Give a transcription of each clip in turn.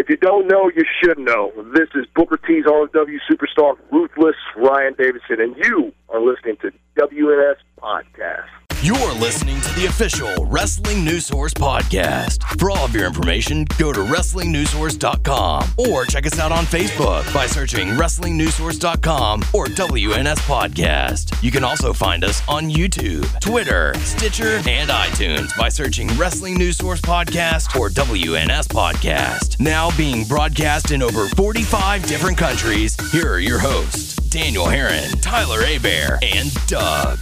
If you don't know, you should know. This is Booker T's RW superstar, Ruthless Ryan Davidson, and you are listening to WNS Podcast. You're listening to the official Wrestling News Source podcast. For all of your information, go to WrestlingNewsSource.com or check us out on Facebook by searching WrestlingNewsSource.com or WNS Podcast. You can also find us on YouTube, Twitter, Stitcher, and iTunes by searching Wrestling News Source Podcast or WNS Podcast. Now being broadcast in over 45 different countries, here are your hosts, Daniel Herron, Tyler Abear, and Doug.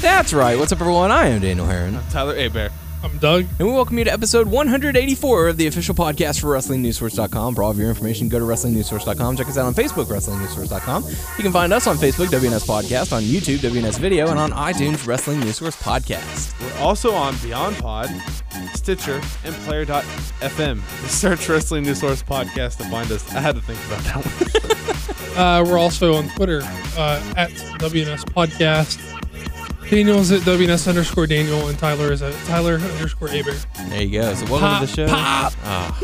That's right. What's up, everyone? I am Daniel Herron, Tyler Abear. I'm Doug. and we welcome you to episode 184 of the official podcast for WrestlingNewsSource.com. For all of your information, go to WrestlingNewsSource.com. Check us out on Facebook, WrestlingNewsSource.com. You can find us on Facebook, WNS Podcast, on YouTube, WNS Video, and on iTunes, Wrestling News Source Podcast. We're also on Beyond Pod, Stitcher, and Player.fm. Search Wrestling News Source Podcast to find us. I had to think about that one. Uh, we're also on Twitter uh, at WNS Podcast. Daniel's at WNS underscore Daniel, and Tyler is at Tyler underscore Aber. There you go. So welcome Pop, to the show. pop. Ah.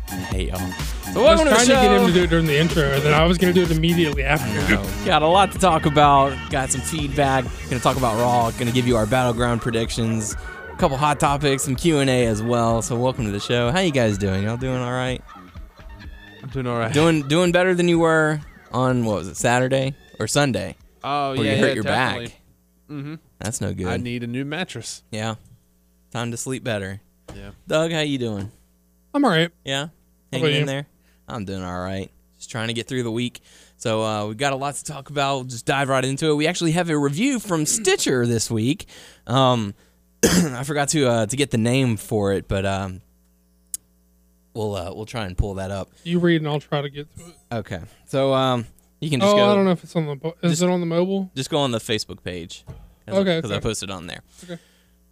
I hate y'all. So I was welcome to the trying to get him to do it during the intro, and then I was going to do it immediately after. No. Got a lot to talk about. Got some feedback. Gonna talk about Raw. Gonna give you our battleground predictions. A couple hot topics, some Q and A as well. So welcome to the show. How you guys doing? Y'all doing all right? I'm doing all right. Doing doing better than you were on what was it Saturday or Sunday? Oh, yeah, you hurt yeah, your definitely. back. Mm-hmm. That's no good. I need a new mattress. yeah. Time to sleep better. Yeah. Doug, how you doing? I'm all right. Yeah. How Hanging about in you? there. I'm doing all right. Just trying to get through the week. So uh, we've got a lot to talk about. We'll just dive right into it. We actually have a review from Stitcher this week. Um, I forgot to uh, to get the name for it, but um, we'll uh, we'll try and pull that up. You read, and I'll try to get to it. Okay. So um, you can just Oh, go. I don't know if it's on the. Is Just- it on the mobile? Just go on the Facebook page. Okay, Because I posted on there. Okay.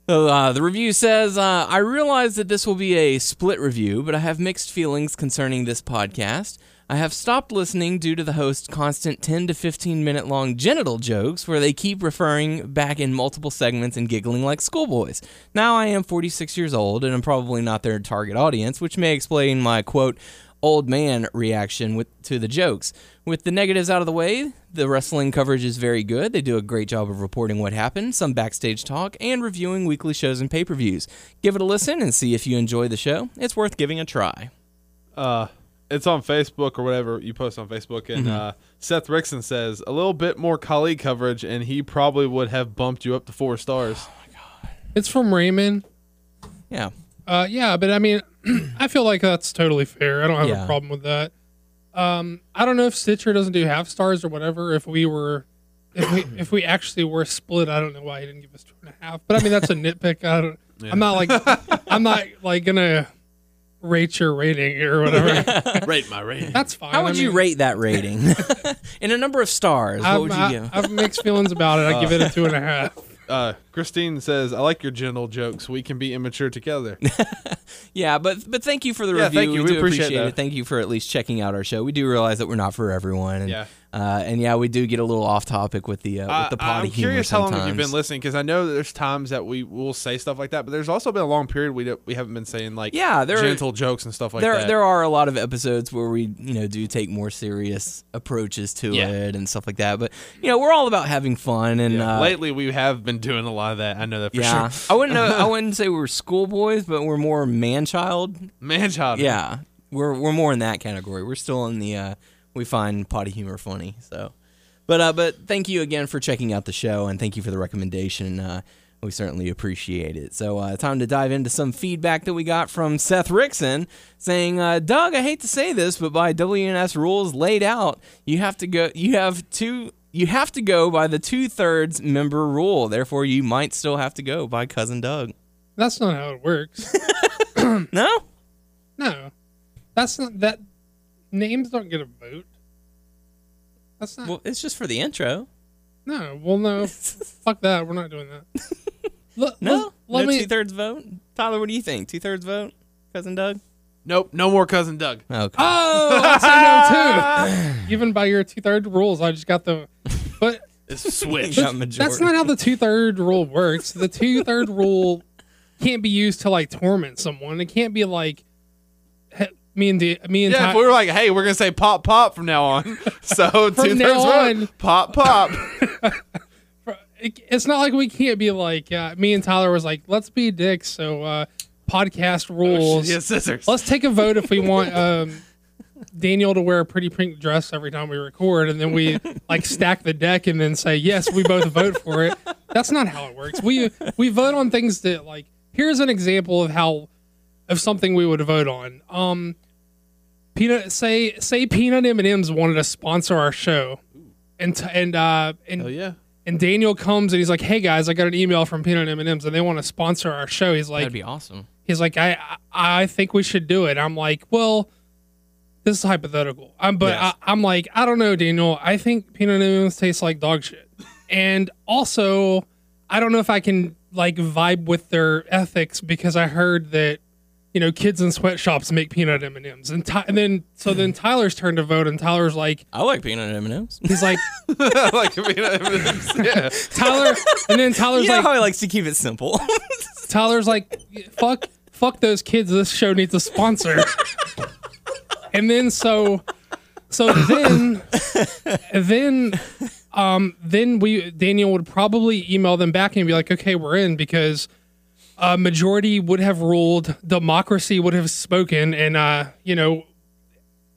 So uh, the review says, uh, I realize that this will be a split review, but I have mixed feelings concerning this podcast. I have stopped listening due to the host's constant 10 to 15 minute long genital jokes where they keep referring back in multiple segments and giggling like schoolboys. Now I am 46 years old and I'm probably not their target audience, which may explain my quote, old man reaction with to the jokes. With the negatives out of the way, the wrestling coverage is very good. They do a great job of reporting what happened, some backstage talk, and reviewing weekly shows and pay-per-views. Give it a listen and see if you enjoy the show. It's worth giving a try. Uh, it's on Facebook or whatever you post on Facebook, and uh, Seth Rickson says a little bit more colleague coverage, and he probably would have bumped you up to four stars. It's from Raymond. Yeah. Uh, yeah, but I mean, I feel like that's totally fair. I don't have Yeah. a problem with that. Um, I don't know if Stitcher doesn't do half stars or whatever. If we were, if we if we actually were split, I don't know why he didn't give us two and a half. But I mean, that's a nitpick. I don't. I'm not like I'm not like gonna rate your rating or whatever. Rate my rating. That's fine. How would I you mean, rate that rating? In a number of stars, what I've, would you I, give? I've mixed feelings about it. I give it a two and a half. Uh, Christine says, "I like your gentle jokes. We can be immature together." Yeah, but but thank you for the Yeah, review. thank you. We, We do appreciate appreciate, it. Thank you for at least checking out our show. We do realize that we're not for everyone, and Yeah. Uh, and yeah, we do get a little off topic with the uh, with the potty I'm curious how long have you sometimes. been listening? Because I know there's times that we will say stuff like that, but there's also been a long period we don't- we haven't been saying like Yeah, there are- gentle jokes and stuff like there, that. there are a lot of episodes where we, you know, do take more serious approaches to Yeah. it and stuff like that. But you know, we're all about having fun, and Yeah. uh, Lately, we have been doing a lot of that. I know that for yeah, sure. I wouldn't know, I wouldn't say we're schoolboys, but we're more man child. Man child. Yeah, we're we're more in that category. We're still in the uh, we find potty humor funny. So, but uh, but thank you again for checking out the show, and thank you for the recommendation. Uh, we certainly appreciate it. So, uh, time to dive into some feedback that we got from Seth Rickson saying, uh, "Doug, I hate to say this, but by WNS rules laid out, you have to go. You have two. You have to go by the two thirds member rule. Therefore, you might still have to go by cousin Doug. That's not how it works. No, No, that's not that. Names don't get a vote. That's not. well, it's just for the intro. no, well, no. fuck that. We're not doing that. Let, No, let, no me. two thirds vote. Tyler, what do you think? Two thirds vote, cousin Doug. Nope. No more cousin Doug. Okay. Oh, I say no too. Even by your two third rules, I just got the. But It's switch. Got majority. that's not how the two third rule works. The two third rule can't be used to like torment someone. It can't be like he- me and the, me and Yeah, Ty- if we were like, hey, we're gonna say pop pop from now on. So two now thirds on- pop pop. it's not like we can't be like uh, me and Tyler was like, let's be dicks. So uh, podcast rules. yeah, scissors. Let's take a vote if we want um, Daniel to wear a pretty pink dress every time we record, and then we like stack the deck and then say yes, we both vote for it. That's not how it works. We we vote on things that like. Here's an example of how of something we would vote on. Um, peanut say say peanut M and M's wanted to sponsor our show, and t- and uh and Oh yeah. and Daniel comes and he's like, "Hey guys, I got an email from Peanut M and M's and they want to sponsor our show." He's like, That'd be awesome. he's like, "I I I think we should do it." I'm like, "Well, this is hypothetical." I'm but Yes. I, I'm like, I don't know, Daniel. I think Peanut M and M's taste like dog shit, and also, I don't know if I can like vibe with their ethics because I heard that. You know, kids in sweatshops make peanut M and M's, and Ty- and then so then Tyler's turn to vote, and Tyler's like, I like peanut M&Ms. he's like, I like peanut M&Ms. Yeah. Tyler, and then Tyler's You know like, how he likes to keep it simple. Tyler's like, fuck, fuck those kids. This show needs a sponsor. and then so, so then, then, um, then we Daniel would probably email them back and be like, okay, we're in because a majority would have ruled, democracy would have spoken, and uh, you know.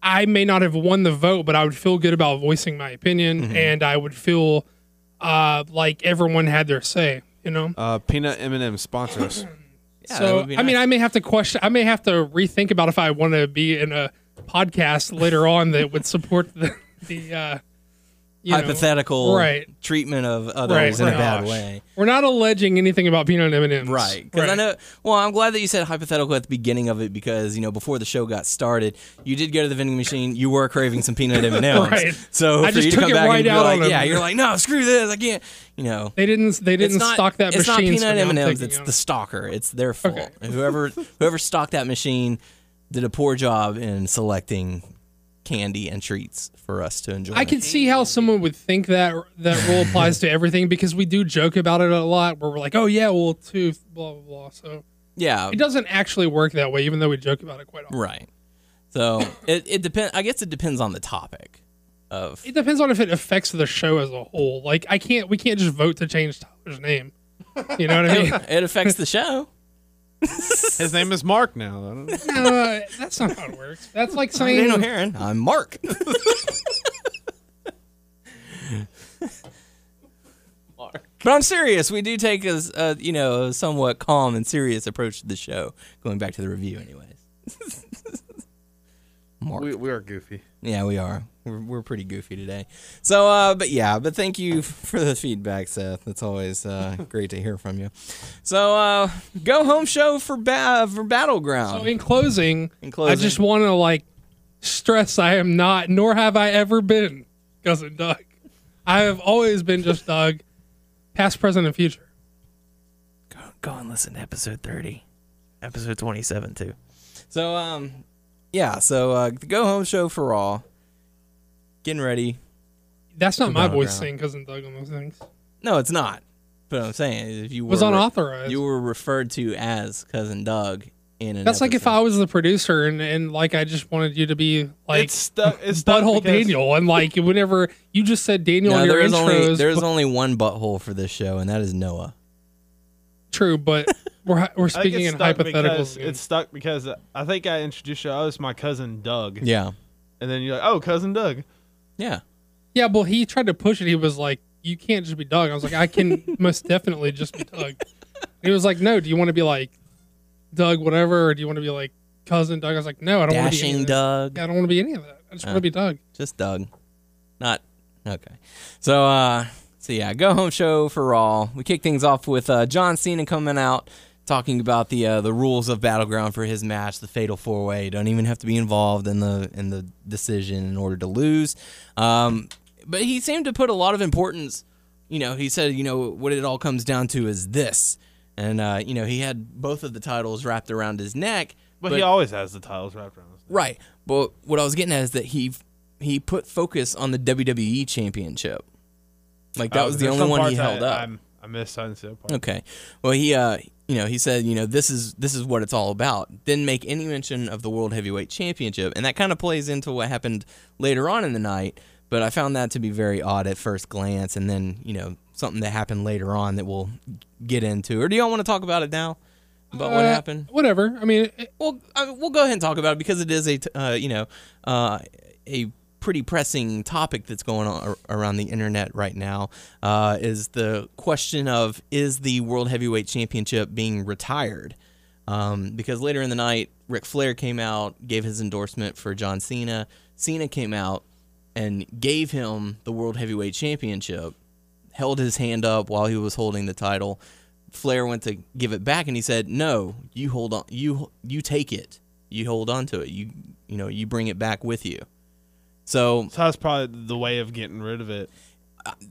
I may not have won the vote, but I would feel good about voicing my opinion, and I would feel uh, like everyone had their say. You know, Uh, peanut M&M sponsor us. Yeah, so would be I mean. I may have to question. I may have to rethink about if I want to be in a podcast later on that would support the the uh, you know- hypothetical right? treatment of others Right, in right. a bad way. We're not alleging anything about peanut M and M's, Right. Because I know. Well, I'm glad that you said hypothetical at the beginning of it because you know before the show got started, you did go to the vending machine. You were craving some peanut M and M's. Right. So I for just you to took come it back right and be out like, on 'em. yeah, you're like, no, screw this, I can't. You know. They didn't. They didn't not, stock that it's machine. not peanut M and M's. It's the on. stalker. It's their fault. Okay. Whoever whoever stocked that machine did a poor job in selecting candy and treats for us to enjoy. I can see how someone would think that that rule applies to everything because we do joke about it a lot. Where we're like, "Oh yeah, well, tooth, blah blah blah." So yeah. it doesn't actually work that way, even though we joke about it quite often. Right. So it it depends. I guess it depends on the topic of. It depends on if it affects the show as a whole. Like I can't, we can't just vote to change Tyler's name. You know what I mean? It affects the show. His name is Mark now. no, uh, that's not how it works. That's like I'm saying Daniel Herron. I'm Mark. But I'm serious. We do take a, a you know a somewhat calm and serious approach to the show. Going back to the review, anyways. Mark. We, we are goofy. Yeah, we are. We're, we're pretty goofy today. So, uh, but yeah, but thank you for the feedback, Seth. It's always uh, great to hear from you. So, uh, go home show for ba- for battleground. So in closing, In closing. I just want to like stress I am not, nor have I ever been, cousin Doug. I have always been just Doug, past, present, and future. go, go and listen to episode 30 episode 27 too so um yeah so uh the go home show for raw getting ready That's not my voice Battleground. saying cousin Doug on those things. no it's not but i'm saying if you were was unauthorized. you were referred to as cousin doug in an That's like if. I was the producer and, and like I just wanted you to be like it's stuck. It's butthole Daniel and like whenever you just said Daniel no, in your there is intros. only there's but- only one butthole for this show and that is noah true, but we're we're speaking in stuck hypotheticals. It's stuck because I think I introduced you. Oh, it's my cousin Doug. yeah And then you're like, oh, cousin Doug. yeah Yeah, well, he tried to push it. He was like, "You can't just be Doug." I was like, "I can most definitely just be Doug." He was like, "No, do you want to be like Doug, whatever, or do you want to be like cousin Doug?" I was like, "No, I don't want to be any dashing of that. doug Yeah, I don't want to be any of that. I just want to be Doug." just Doug. Not okay. So uh so yeah, go home show for Raw. We kick things off with uh John Cena coming out talking about the uh, the rules of Battleground for his match, the Fatal Four Way. You don't even have to be involved in the in the decision in order to lose. Um but he seemed to put a lot of importance, you know, he said, you know, what it all comes down to is this. And uh, you know, he had both of the titles wrapped around his neck. But, he always has the titles wrapped around his neck. Right. But what I was getting at is that he he put focus on the WWE championship. Like that Oh, was the only one he held up. I'm, I missed. That part. Okay. Well, he uh, you know, he said, you know, this is this is what it's all about. Didn't make any mention of the World Heavyweight Championship, and that kind of plays into what happened later on in the night. But I found that to be very odd at first glance, and then you know something that happened later on that we'll get into. Or do y'all want to talk about it now? About what Uh, happened? Whatever. I mean, it, Well, I mean, we'll go ahead and talk about it because it is a, t- uh, you know, uh, a pretty pressing topic that's going on around the internet right now. Uh, is the question of is the World Heavyweight Championship being retired? Um, because later in the night, Ric Flair came out, gave his endorsement for John Cena. Cena came out and gave him the World Heavyweight Championship, held his hand up while he was holding the title. Flair went to give it back and he said, "No, you hold on. You you take it. You hold on to it. You you know, you bring it back with you." So, So that's probably the way of getting rid of it.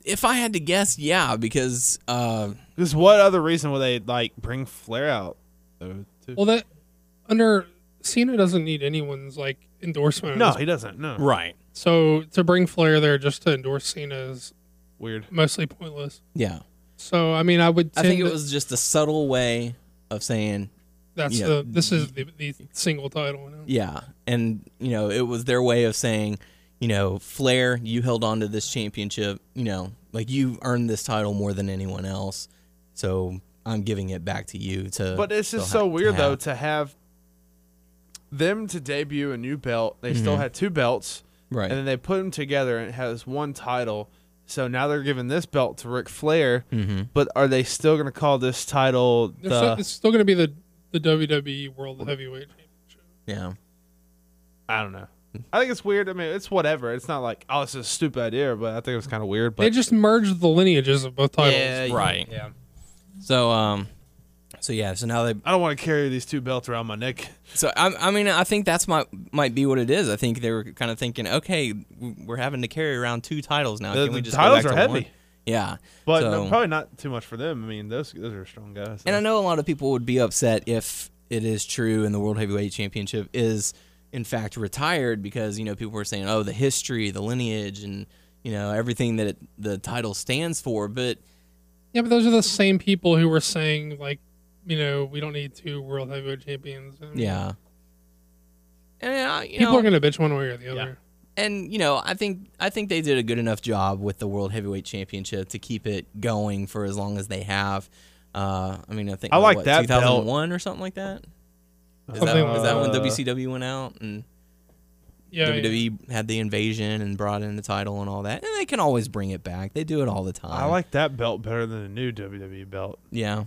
if I had to guess, yeah, because uh Because what other reason would they like bring Flair out? Though, too? well, that under Cena doesn't need anyone's like endorsement. no, he doesn't. No, right. So to bring Flair there just to endorse Cena is weird. mostly pointless. Yeah. So I mean, I would. I think it was just a subtle way of saying, That's yeah. the. This is the, the single title. You know? yeah, and you know, it was their way of saying, you know, Flair, you held on to this championship, you know, like you earned this title more than anyone else. So, I'm giving it back to you to But it's just so ha- to weird though to have them to debut a new belt. They still had two belts, Right. and then they put them together and it has one title. So now they're giving this belt to Ric Flair. mm-hmm. But are they still going to call this title They're still- the? it's still going to be the the WWE World Heavyweight Championship. Yeah. I don't know. I think it's weird. I mean, it's whatever. It's not like oh, it's a stupid idea, but I think it was kind of weird. they But just merged the lineages of both titles. Yeah, Right. Yeah, So um, so yeah. So now they. I don't want to carry these two belts around my neck. So I, I mean, I think that's my might be what it is. I think they were kind of thinking, okay, we're having to carry around two titles now. The- Can we the just titles go are to heavy. one? Yeah. But So- no, probably not too much for them. I mean, those those are strong guys. And I know a lot of people would be upset if it is true and the World Heavyweight Championship is in fact retired because you know people were saying, oh, the history, the lineage, and you know everything that it, the title stands for. But Yeah, but those are the same people who were saying like, you know, we don't need two World Heavyweight Champions. I mean, yeah. And uh, you people know, are going to bitch one way or the other. and you know, I think I think they did a good enough job with the World Heavyweight Championship to keep it going for as long as they have. Uh, I mean, I think I like what, that belt. 2001 or something like that. Is that, Something is that when Uh, WCW went out and Yeah, yeah. WWE had the invasion and brought in the title and all that? And they can always bring it back. They do it all the time. I like that belt better than the new WWE belt. Yeah.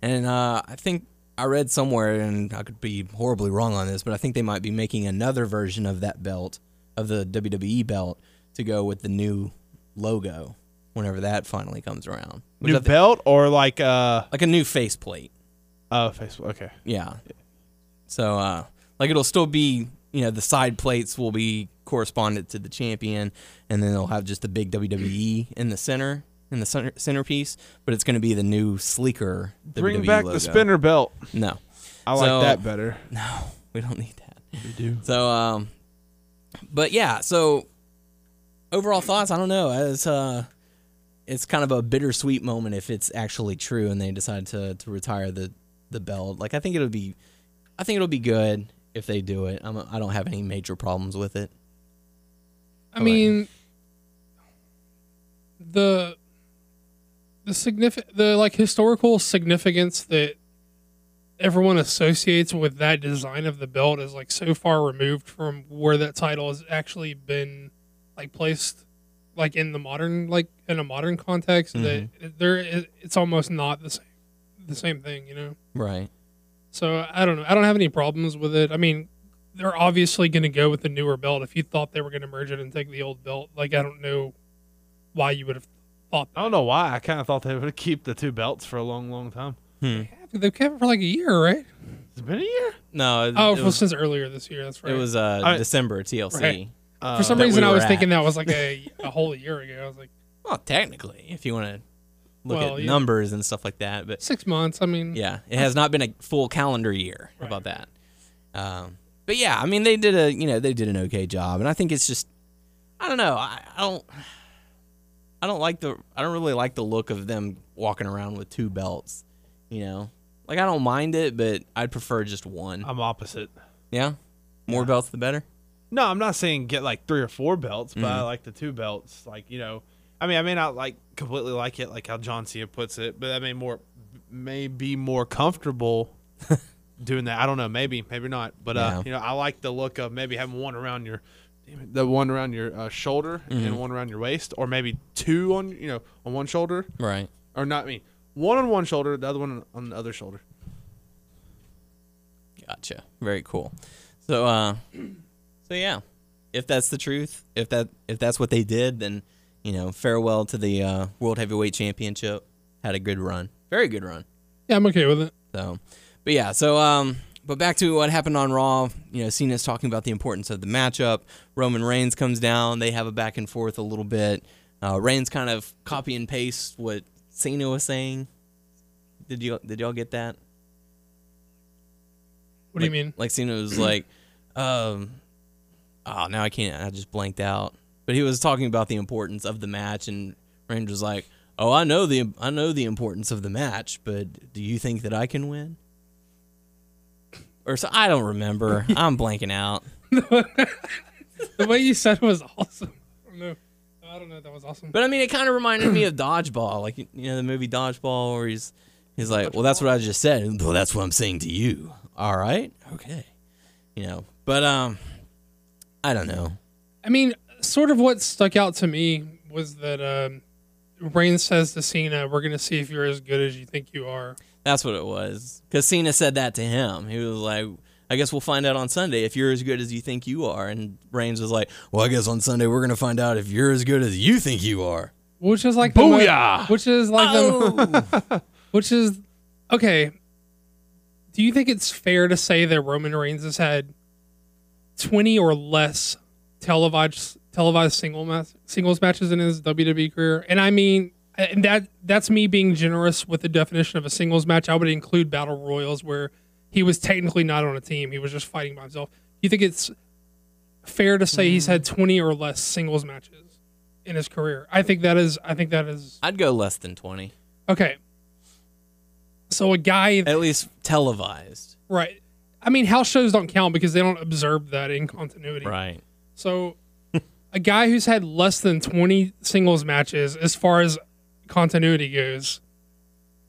And uh, I think I read somewhere, and I could be horribly wrong on this, but I think they might be making another version of that belt, of the WWE belt, to go with the new logo whenever that finally comes around. Which New I belt or like uh like a new faceplate. Oh Facebook. Okay. Yeah. So, uh, like, it'll still be, you know, the side plates will be correspondent to the champion, and then they'll have just the big WWE in the center, in the center centerpiece, but it's going to be the new, sleeker Bring WWE back logo. the spinner belt. No, I like So- that better. no, we don't need that. We do. So, um, but yeah, so overall thoughts, I don't know. It's uh, it's kind of a bittersweet moment if it's actually true and they decide to to retire the the belt. Like I think it'll be, I think it'll be good if they do it. I'm, I don't have any major problems with it. I mean, the the significant the like historical significance that everyone associates with that design of the belt is like so far removed from where that title has actually been like placed like in the modern like in a modern context that mm-hmm. there it's almost not the same the same thing you know Right. so I don't know. I don't have any problems with it. I mean, they're obviously going to go with the newer belt. If you thought they were going to merge it and take the old belt, like I don't know why you would have thought That. I don't know why. I kind of thought they would keep the two belts for a long, long time. Hmm. that. They've kept it for like a year, right? It's been a year. No. It, Oh, it well, was, since earlier this year. That's right. it was uh, I- December TLC. Right. Uh, for some reason we I was at. thinking that was like a, a whole year ago. I was like Well, technically, if you want to look Well, at yeah. numbers and stuff like that, but six months. I mean, Yeah, it has not been a full calendar year. Right. about that? Um, but yeah, I mean, they did a you know they did an okay job, and I think it's just I don't know I, I don't I don't like the I don't really like the look of them walking around with two belts. You know, like I don't mind it, but I'd prefer just one. I'm opposite. yeah, more belts the better. No, I'm not saying get like three or four belts, but Mm-hmm. I like the two belts. Like you know, I mean, I may not like completely like it, like how John Cena puts it, but I may more may be more comfortable doing that. I don't know, maybe, maybe not, but uh, you know, I like the look of maybe having one around your, the one around your uh, shoulder Mm-hmm. and one around your waist, or maybe two on you know on one shoulder, Right. or not me, one on one shoulder, the other one on the other shoulder. Gotcha. Very cool. So uh so yeah. If that's the truth, if that if that's what they did, then you know, farewell to the uh, World Heavyweight Championship. Had a good run. Very good run. Yeah, I'm okay with it. So, but yeah, so um, but back to what happened on Raw. You know, Cena's talking about the importance of the matchup. Roman Reigns comes down. They have a back and forth a little bit. Uh, Reigns kind of copy and paste what Cena was saying. Did you did y'all get that? What do you mean? Like Cena was like, um, oh, now I can't. I just blanked out. But he was talking about the importance of the match, and Reigns was like, "Oh, I know the I know the importance of the match, but do you think that I can win?" Or so I don't remember. I'm blanking out. The way you said it was awesome. I don't know. I don't know. That was awesome. But I mean, it kind of reminded me of Dodgeball, like you know the movie Dodgeball, where he's he's like, "Well, that's what I just said. Well, that's what I'm saying to you. All right, okay, you know." But um, I don't know. I mean, sort of what stuck out to me was that um, Reigns says to Cena, "We're gonna see if you're as good as you think you are." That's what it was. Because Cena said that to him. He was like, I guess we'll find out on Sunday if you're as good as you think you are. And Reigns was like, Well, I guess on Sunday we're going to find out if you're as good as you think you are. Which is like the mo- Booyah! which is like the Oh. which is okay. Do you think it's fair to say that Roman Reigns has had twenty or less televised televised single mas- singles matches in his WWE career? And I mean, and that that's me being generous with the definition of a singles match. I would include battle royals where he was technically not on a team; he was just fighting by himself. You think it's fair to say he's mm-hmm. had twenty or less singles matches in his career? I think that is. I think that is I'd go less than 20, okay. So a guy at least televised. Right. I mean, house shows don't count because they don't observe that in continuity. Right. So, a guy who's had less than 20 singles matches as far as continuity goes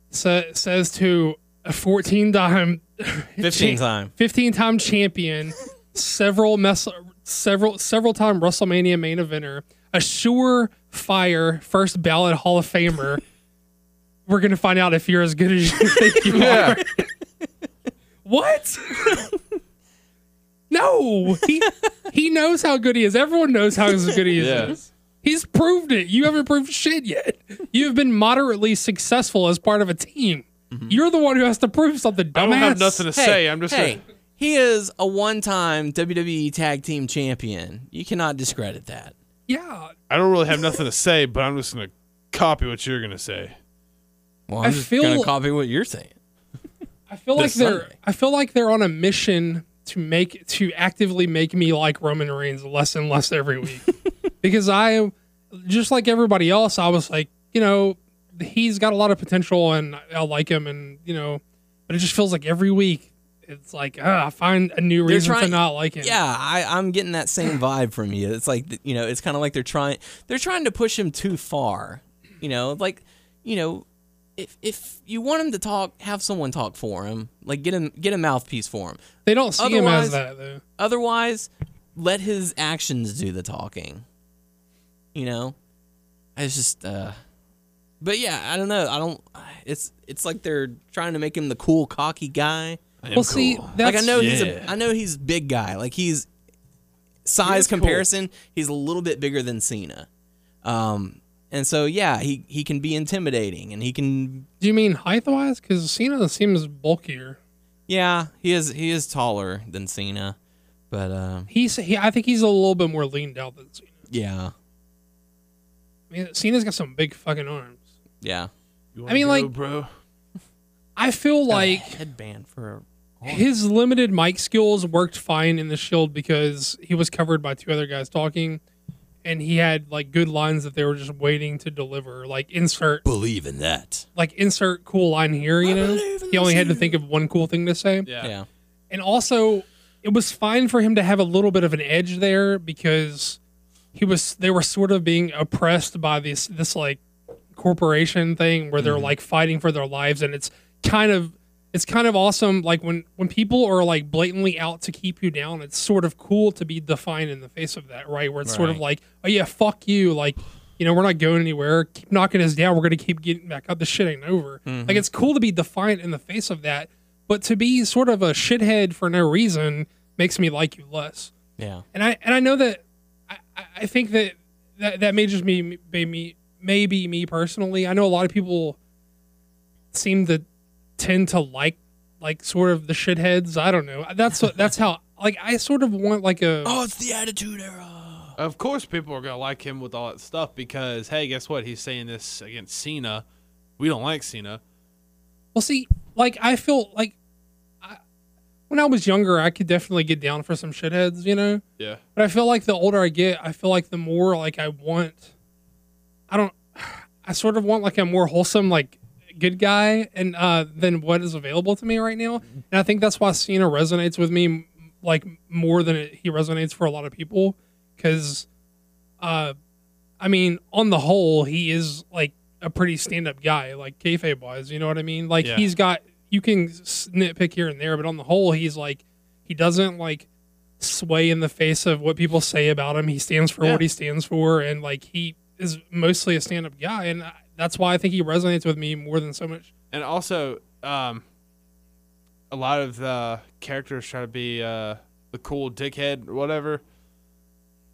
sa- says to a 14 time 15 time. 15 time champion, several mess several several time WrestleMania main eventer, a sure fire first ballot Hall of Famer. We're gonna find out if you're as good as you think you are. what? no, he he knows how good he is. Everyone knows how good he is. Yes. He's proved it. You haven't proved shit yet. You have been moderately successful as part of a team. Mm-hmm. You're the one who has to prove something. Dumbass. I don't have nothing to Hey, say. I'm just hey, gonna, he is a one time WWE Tag Team Champion. You cannot discredit that. Yeah, I don't really have nothing to say, but I'm just gonna copy what you're gonna say. Well, I I'm just feel- going to copy what you're saying. I feel like they're. Sunday. I feel like they're on a mission to make to actively make me like Roman Reigns less and less every week, because I, just like everybody else, I was like, you know, he's got a lot of potential and I like him, and you know, but it just feels like every week it's like ah, I find a new They're reason to not like him. Yeah, I, I'm getting that same vibe from you. It's like you know, it's kind of like they're trying they're trying to push him too far. You know, like you know, if if you want him to talk, have someone talk for him. Like get him get a mouthpiece for him. they don't see him Otherwise- as that though. Otherwise, let his actions do the talking. You know, it's just. uh But yeah, I don't know. I don't. It's it's like they're trying to make him the cool, cocky guy. Well, see, that's like I know he's Yeah. a I know he's a big guy. Like he's size He is cool. comparison, he's a little bit bigger than Cena. Um and so yeah, he he can be intimidating and he can Do you mean height wise? Because Cena seems bulkier. yeah, he is he is taller than Cena. But um He's he, I think he's a little bit more leaned out than Cena. yeah. I mean, Cena's got some big fucking arms. Yeah. You I mean, go, like- bro. I feel like headband for a his limited mic skills worked fine in the Shield because he was covered by two other guys talking, and he had like good lines that they were just waiting to deliver. Like insert Believe in that. like insert cool line here, you know. He only had to think of one cool thing to say. Yeah. Yeah. And also it was fine for him to have a little bit of an edge there because he was they were sort of being oppressed by this this like corporation thing where they're mm-hmm. like fighting for their lives and it's kind of it's kind of awesome like when when people are like blatantly out to keep you down it's sort of cool to be defiant in the face of that right? Where it's sort of like oh yeah fuck you. Like you know we're not going anywhere. Keep knocking us down. We're going to keep getting back up. The shit ain't over. Mm-hmm. Like it's cool to be defiant in the face of that but to be sort of a shithead for no reason makes me like you less. Yeah. and I and I know that I, I- think that that, that may just be me maybe me personally. I know a lot of people seem to tend to like like sort of the shitheads. I don't know. That's what that's how like I sort of want like a Oh, it's the Attitude Era. Of course, people are gonna like him with all that stuff because hey, guess what? He's saying this against Cena. We don't like Cena. well see like I feel like I, when I was younger I could definitely get down for some shitheads, you know. Yeah. But I feel like the older I get, I feel like the more like I want I don't I sort of want like a more wholesome like good guy and uh than what is available to me right now. And I think that's why Cena resonates with me like more than it, he resonates for a lot of people cuz uh I mean, on the whole, he is like a pretty stand-up guy, like kayfabe wise. You know what I mean? Like Yeah. he's got you can nitpick here and there, but on the whole, he's like he doesn't like sway in the face of what people say about him. He stands for Yeah. what he stands for, and like he is mostly a stand-up guy, and I, that's why I think he resonates with me more than so much. And also, um, a lot of the characters try to be uh, the cool dickhead or whatever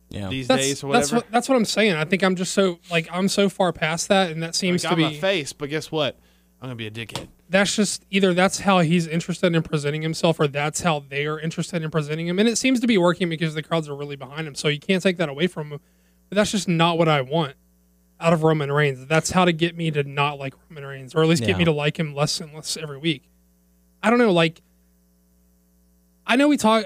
Yeah. these That's days or that's whatever. what that's what I'm saying. I think I'm just so like I'm so far past that, and that seems like, to I'm be a face, but guess what? I'm gonna be a dickhead. that's just either that's how he's interested in presenting himself or that's how they are interested in presenting him. And it seems to be working because the crowds are really behind him. So you can't take that away from him. But that's just not what I want out of Roman Reigns. That's how to get me to not like Roman Reigns or at least get Yeah. me to like him less and less every week. I don't know. Like, I know we talk.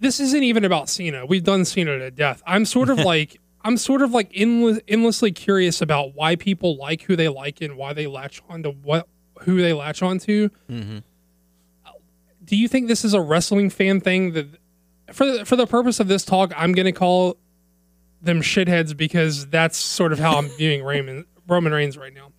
This isn't even about Cena. We've done Cena to death. I'm sort of like. I'm sort of like endless, endlessly curious about why people like who they like and why they latch on to what who they latch on to. Mm-hmm. Do you think this is a wrestling fan thing that, for the, for the purpose of this talk, I'm going to call them shitheads because that's sort of how I'm viewing Raymond, Roman Reigns right now.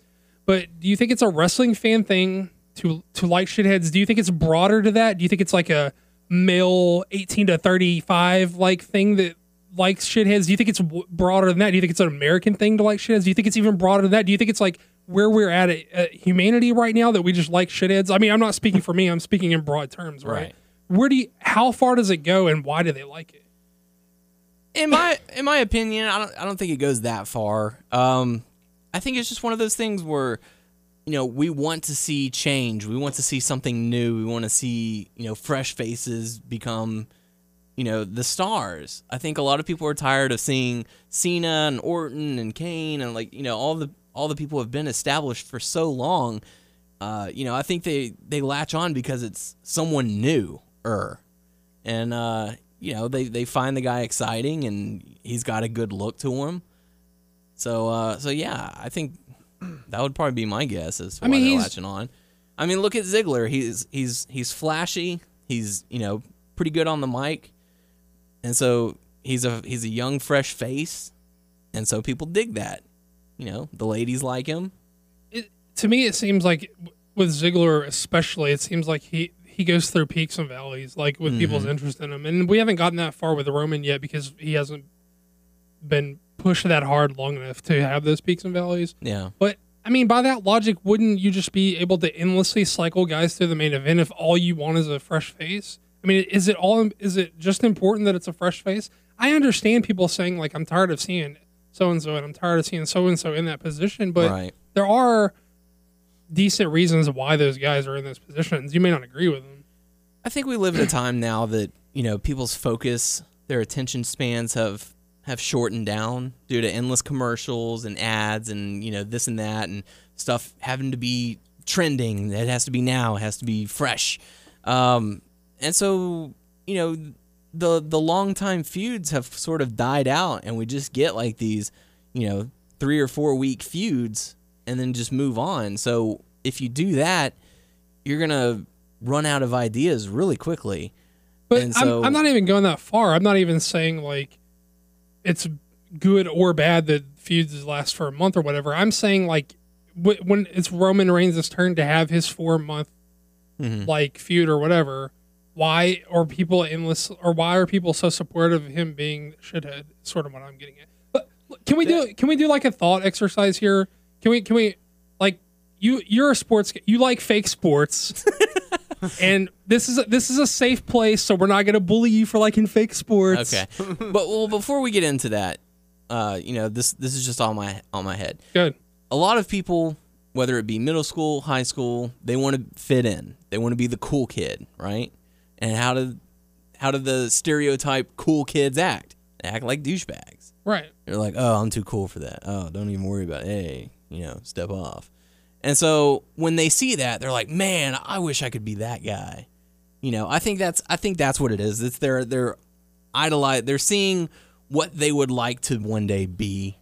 But do you think it's a wrestling fan thing to to like shitheads? Do you think it's broader to that? Do you think it's like a male 18 to 35 like thing that likes shitheads? Do you think it's w- broader than that? Do you think it's an American thing to like shitheads? Do you think it's even broader than that? Do you think it's like where we're at at, at humanity right now that we just like shitheads? I mean, I'm not speaking for me. I'm speaking in broad terms, right? Right. Where do you? How far does it go, and why do they like it? In my in my opinion, I don't I don't think it goes that far. Um, I think it's just one of those things where, you know, we want to see change. We want to see something new. We want to see you know fresh faces become, you know, the stars. I think a lot of people are tired of seeing Cena and Orton and Kane and like you know all the all the people have been established for so long. Uh, you know, I think they they latch on because it's someone new. Er, and uh, you know they they find the guy exciting and he's got a good look to him. So uh, so yeah, I think that would probably be my guess as to I mean, why they're he's- latching on. I mean, look at Ziggler. He's he's he's flashy. He's you know pretty good on the mic, and so he's a he's a young fresh face, and so people dig that. You know, the ladies like him. it, to me, it seems like with Ziggler, especially, it seems like he he goes through peaks and valleys, like with mm-hmm. people's interest in him. And we haven't gotten that far with Roman yet because he hasn't been pushed that hard long enough to have those peaks and valleys. Yeah. But I mean, by that logic, wouldn't you just be able to endlessly cycle guys through the main event if all you want is a fresh face? I mean, is it all? Is it just important that it's a fresh face? I understand people saying like, "I'm tired of seeing so and so," and I'm tired of seeing so and so in that position, but Right. there are decent reasons why those guys are in those positions. You may not agree with them. I think we live in a time now that you know people's focus, their attention spans have have shortened down due to endless commercials and ads and you know this and that and stuff having to be trending. It has to be now. It has to be fresh. Um, and so you know the the long time feuds have sort of died out, and we just get like these, you know, three or four week feuds, and then just move on. So if you do that, you're gonna run out of ideas really quickly. But so- I'm, I'm not even going that far. I'm not even saying like it's good or bad that feuds last for a month or whatever. I'm saying like when it's Roman Reigns' turn to have his four month Mhm. like feud or whatever, why are people endless or why are people so supportive of him being shithead? Sort of what I'm getting at. But can we do can we do like a thought exercise here? Can we can we like you you're a sports you like fake sports. and this is a, this is a safe place, so we're not gonna bully you for liking fake sports. Okay, but well, before we get into that, uh, you know, this this is just on my on my head. good. a lot of people, whether it be middle school, high school, they want to fit in. They want to be the cool kid, right? And how do how do the stereotype cool kids act? They act like douchebags. Right. They're like, "Oh, I'm too cool for that. Oh, don't even worry about it. Hey, you know, step off." And so when they see that, they're like, "Man, I wish I could be that guy." You know, I think that's I think that's what it is. It's they're they're idolize they're seeing what they would like to one day be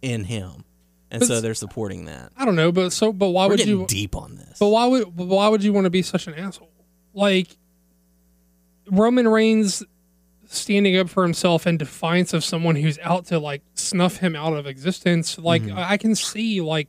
in him. And But so they're supporting that. I don't know, but so but why We're would you deep on this. But why would why would you want to be such an asshole? Like Roman Reigns standing up for himself in defiance of someone who's out to like snuff him out of existence. Like Mm-hmm. I can see like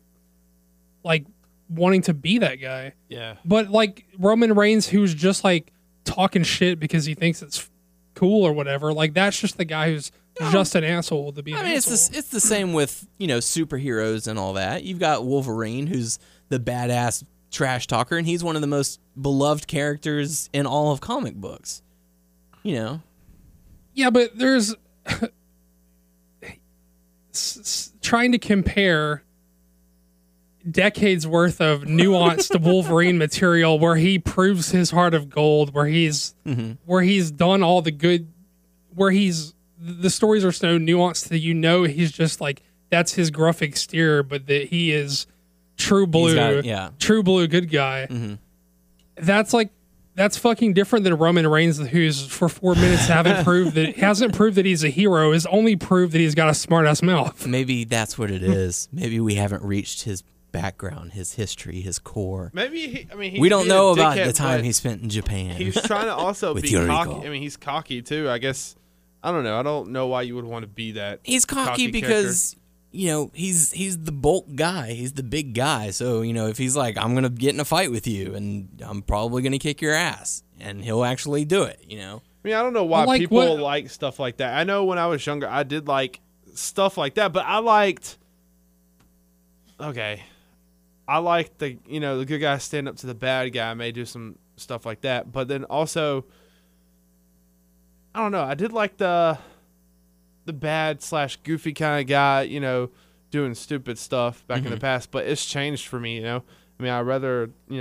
like wanting to be that guy. Yeah. But like Roman Reigns who's just like talking shit because he thinks it's cool or whatever. Like that's just the guy who's just an asshole to be. I mean, it's the, it's the same with you know superheroes and all that. You've got Wolverine, who's the badass trash talker, and he's one of the most beloved characters in all of comic books. You know, Yeah, but there's trying to compare decades worth of nuanced Wolverine material where he proves his heart of gold, where he's where he's done all the good, where he's the stories are so nuanced that you know he's just like that's his gruff exterior, but that he is true blue, got- yeah. true blue good guy. That's like that's fucking different than Roman Reigns, who's for four minutes haven't proved that hasn't proved that he's a hero. Is only proved that he's got a smart ass mouth. maybe that's what it is. Maybe we haven't reached his background, his history, his core. Maybe he, I mean he We don't be know about dickhead, the time he spent in Japan. He's trying to also be Yuriko. cocky. I mean, he's cocky too. I guess I don't know. I don't know why you would want to be that. he's cocky, because you know he's he's the bulk guy he's the big guy so you know if he's like i'm gonna get in a fight with you and i'm probably gonna kick your ass and he'll actually do it you know I mean, I don't know why like people what- like stuff like that. I know when I was younger, I did like stuff like that, but I liked. Okay, I liked the you know the good guy stand up to the bad guy, I may do some stuff like that, but then also, I don't know. I did like the the bad slash goofy kind of guy, you know, doing stupid stuff back in the past, but it's changed for me. You know, I mean, I'd rather you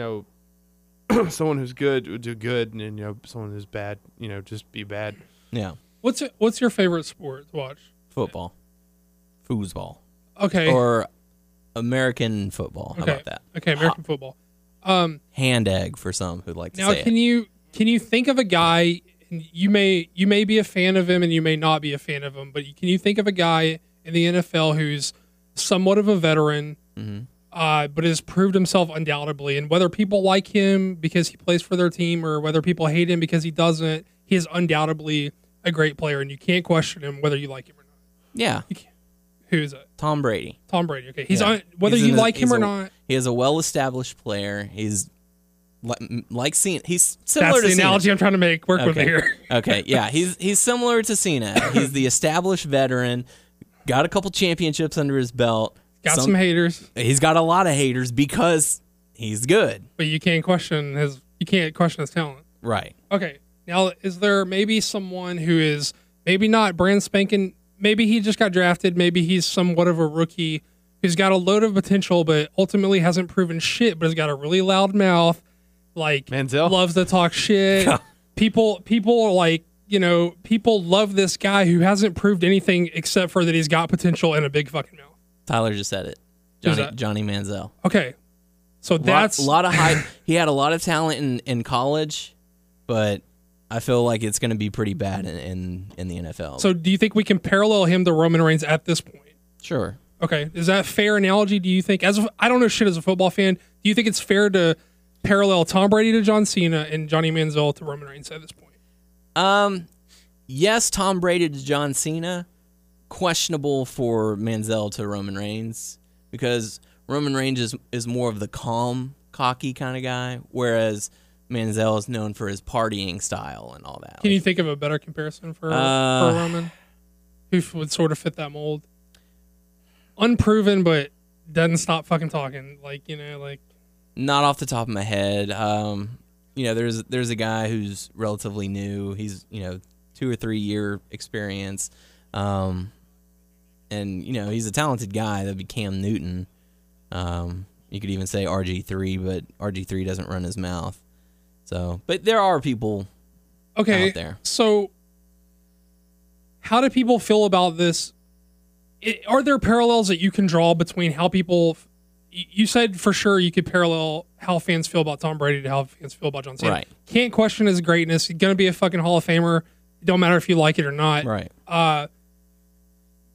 know someone who's good would do good, and then you know someone who's bad, you know, just be bad. yeah What's what's your favorite sport to watch? football foosball Okay, or american football how okay, about that okay, American football. Um, hand egg for some who'd like to now say can it you can you think of a guy? You may you may be a fan of him and you may not be a fan of him, but can you think of a guy in the NFL who's somewhat of a veteran, Mm-hmm. uh, but has proved himself undoubtedly. And whether people like him because he plays for their team or whether people hate him because he doesn't, he is undoubtedly a great player, and you can't question him whether you like him or not. yeah Who is it? tom brady Tom Brady. Okay, he's Yeah. on. Whether He's you in a- like him or a- not, he is a well-established player he's like, Cena. He's similar to Cena. that's to the Cena. analogy I'm trying to make. Work with me here. okay, yeah, he's he's similar to Cena. He's the established veteran, got a couple championships under his belt. Got some, haters, He's got a lot of haters because he's good. but you can't question his. You can't question his talent. Right. Okay. Now, is there maybe someone who is maybe not brand spanking? Maybe he just got drafted. Maybe he's somewhat of a rookie who's got a load of potential, but ultimately hasn't proven shit. But has got a really loud mouth, like Manziel? loves to talk shit. people, people are like you know, people love this guy who hasn't proved anything except for that he's got potential and a big fucking mouth. Tyler just said it. Johnny that? Johnny Manziel. Okay, so that's lot, lot of high. he had a lot of talent in in college, but I feel like it's going to be pretty bad in, in in the NFL. So, do you think we can parallel him to Roman Reigns at this point? sure. Okay, is that a fair analogy? Do you think, as a, I don't know shit as a football fan, do you think it's fair to parallel Tom Brady to John Cena and Johnny Manziel to Roman Reigns at this point? Um, yes, Tom Brady to John Cena. Questionable for Manziel to Roman Reigns because Roman Reigns is, is more of the calm, cocky kind of guy, whereas Manziel is known for his partying style and all that. Can you think of a better comparison for, Uh, for Roman, who would sort of fit that mold? Unproven, but doesn't stop fucking talking. Like you know, like Not off the top of my head. Um, you know, there's there's a guy who's relatively new. He's you know two or three year experience, um, and you know he's a talented guy. That'd be Cam Newton. Um, you could even say RG three, but RG three doesn't run his mouth. So, but there are people. okay. Out there. So, how do people feel about this? I are there parallels that you can draw between how people? Y- You said for sure you could parallel how fans feel about Tom Brady to how fans feel about John Cena. Right. Can't question his greatness. He's gonna be a fucking Hall of Famer. It don't matter if you like it or not. Right. uh,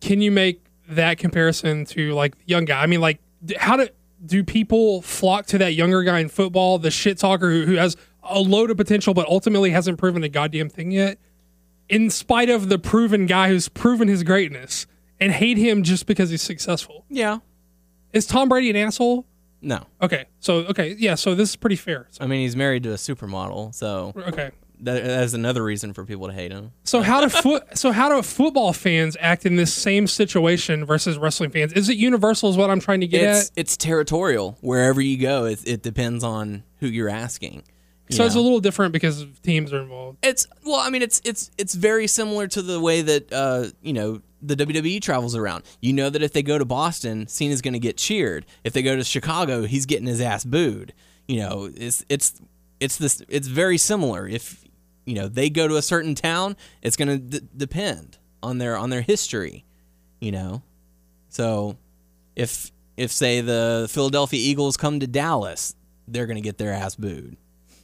can you make that comparison to like the young guy? I mean, like, how do do people flock to that younger guy in football, the shit talker who, who has a load of potential but ultimately hasn't proven a goddamn thing yet, in spite of the proven guy who's proven his greatness, and hate him just because he's successful? Yeah. Is Tom Brady an asshole? No. Okay, so okay, yeah, so this is pretty fair. So, I mean, he's married to a supermodel, so okay, that, that's another reason for people to hate him. So how do foot so how do football fans act in this same situation versus wrestling fans? Is it universal? Is what I'm trying to get It's at? it's territorial wherever you go. It, it depends on who you're asking. you So it's a little different because teams are involved. It's well, I mean, it's it's it's very similar to the way that uh, you know the WWE travels around. You know that if they go to Boston, Cena's going to get cheered. If they go to Chicago, he's getting his ass booed. You know, it's it's it's this it's very similar. If you know they go to a certain town, it's going to d- depend on their on their history. You know, so if if say the Philadelphia Eagles come to Dallas, they're going to get their ass booed.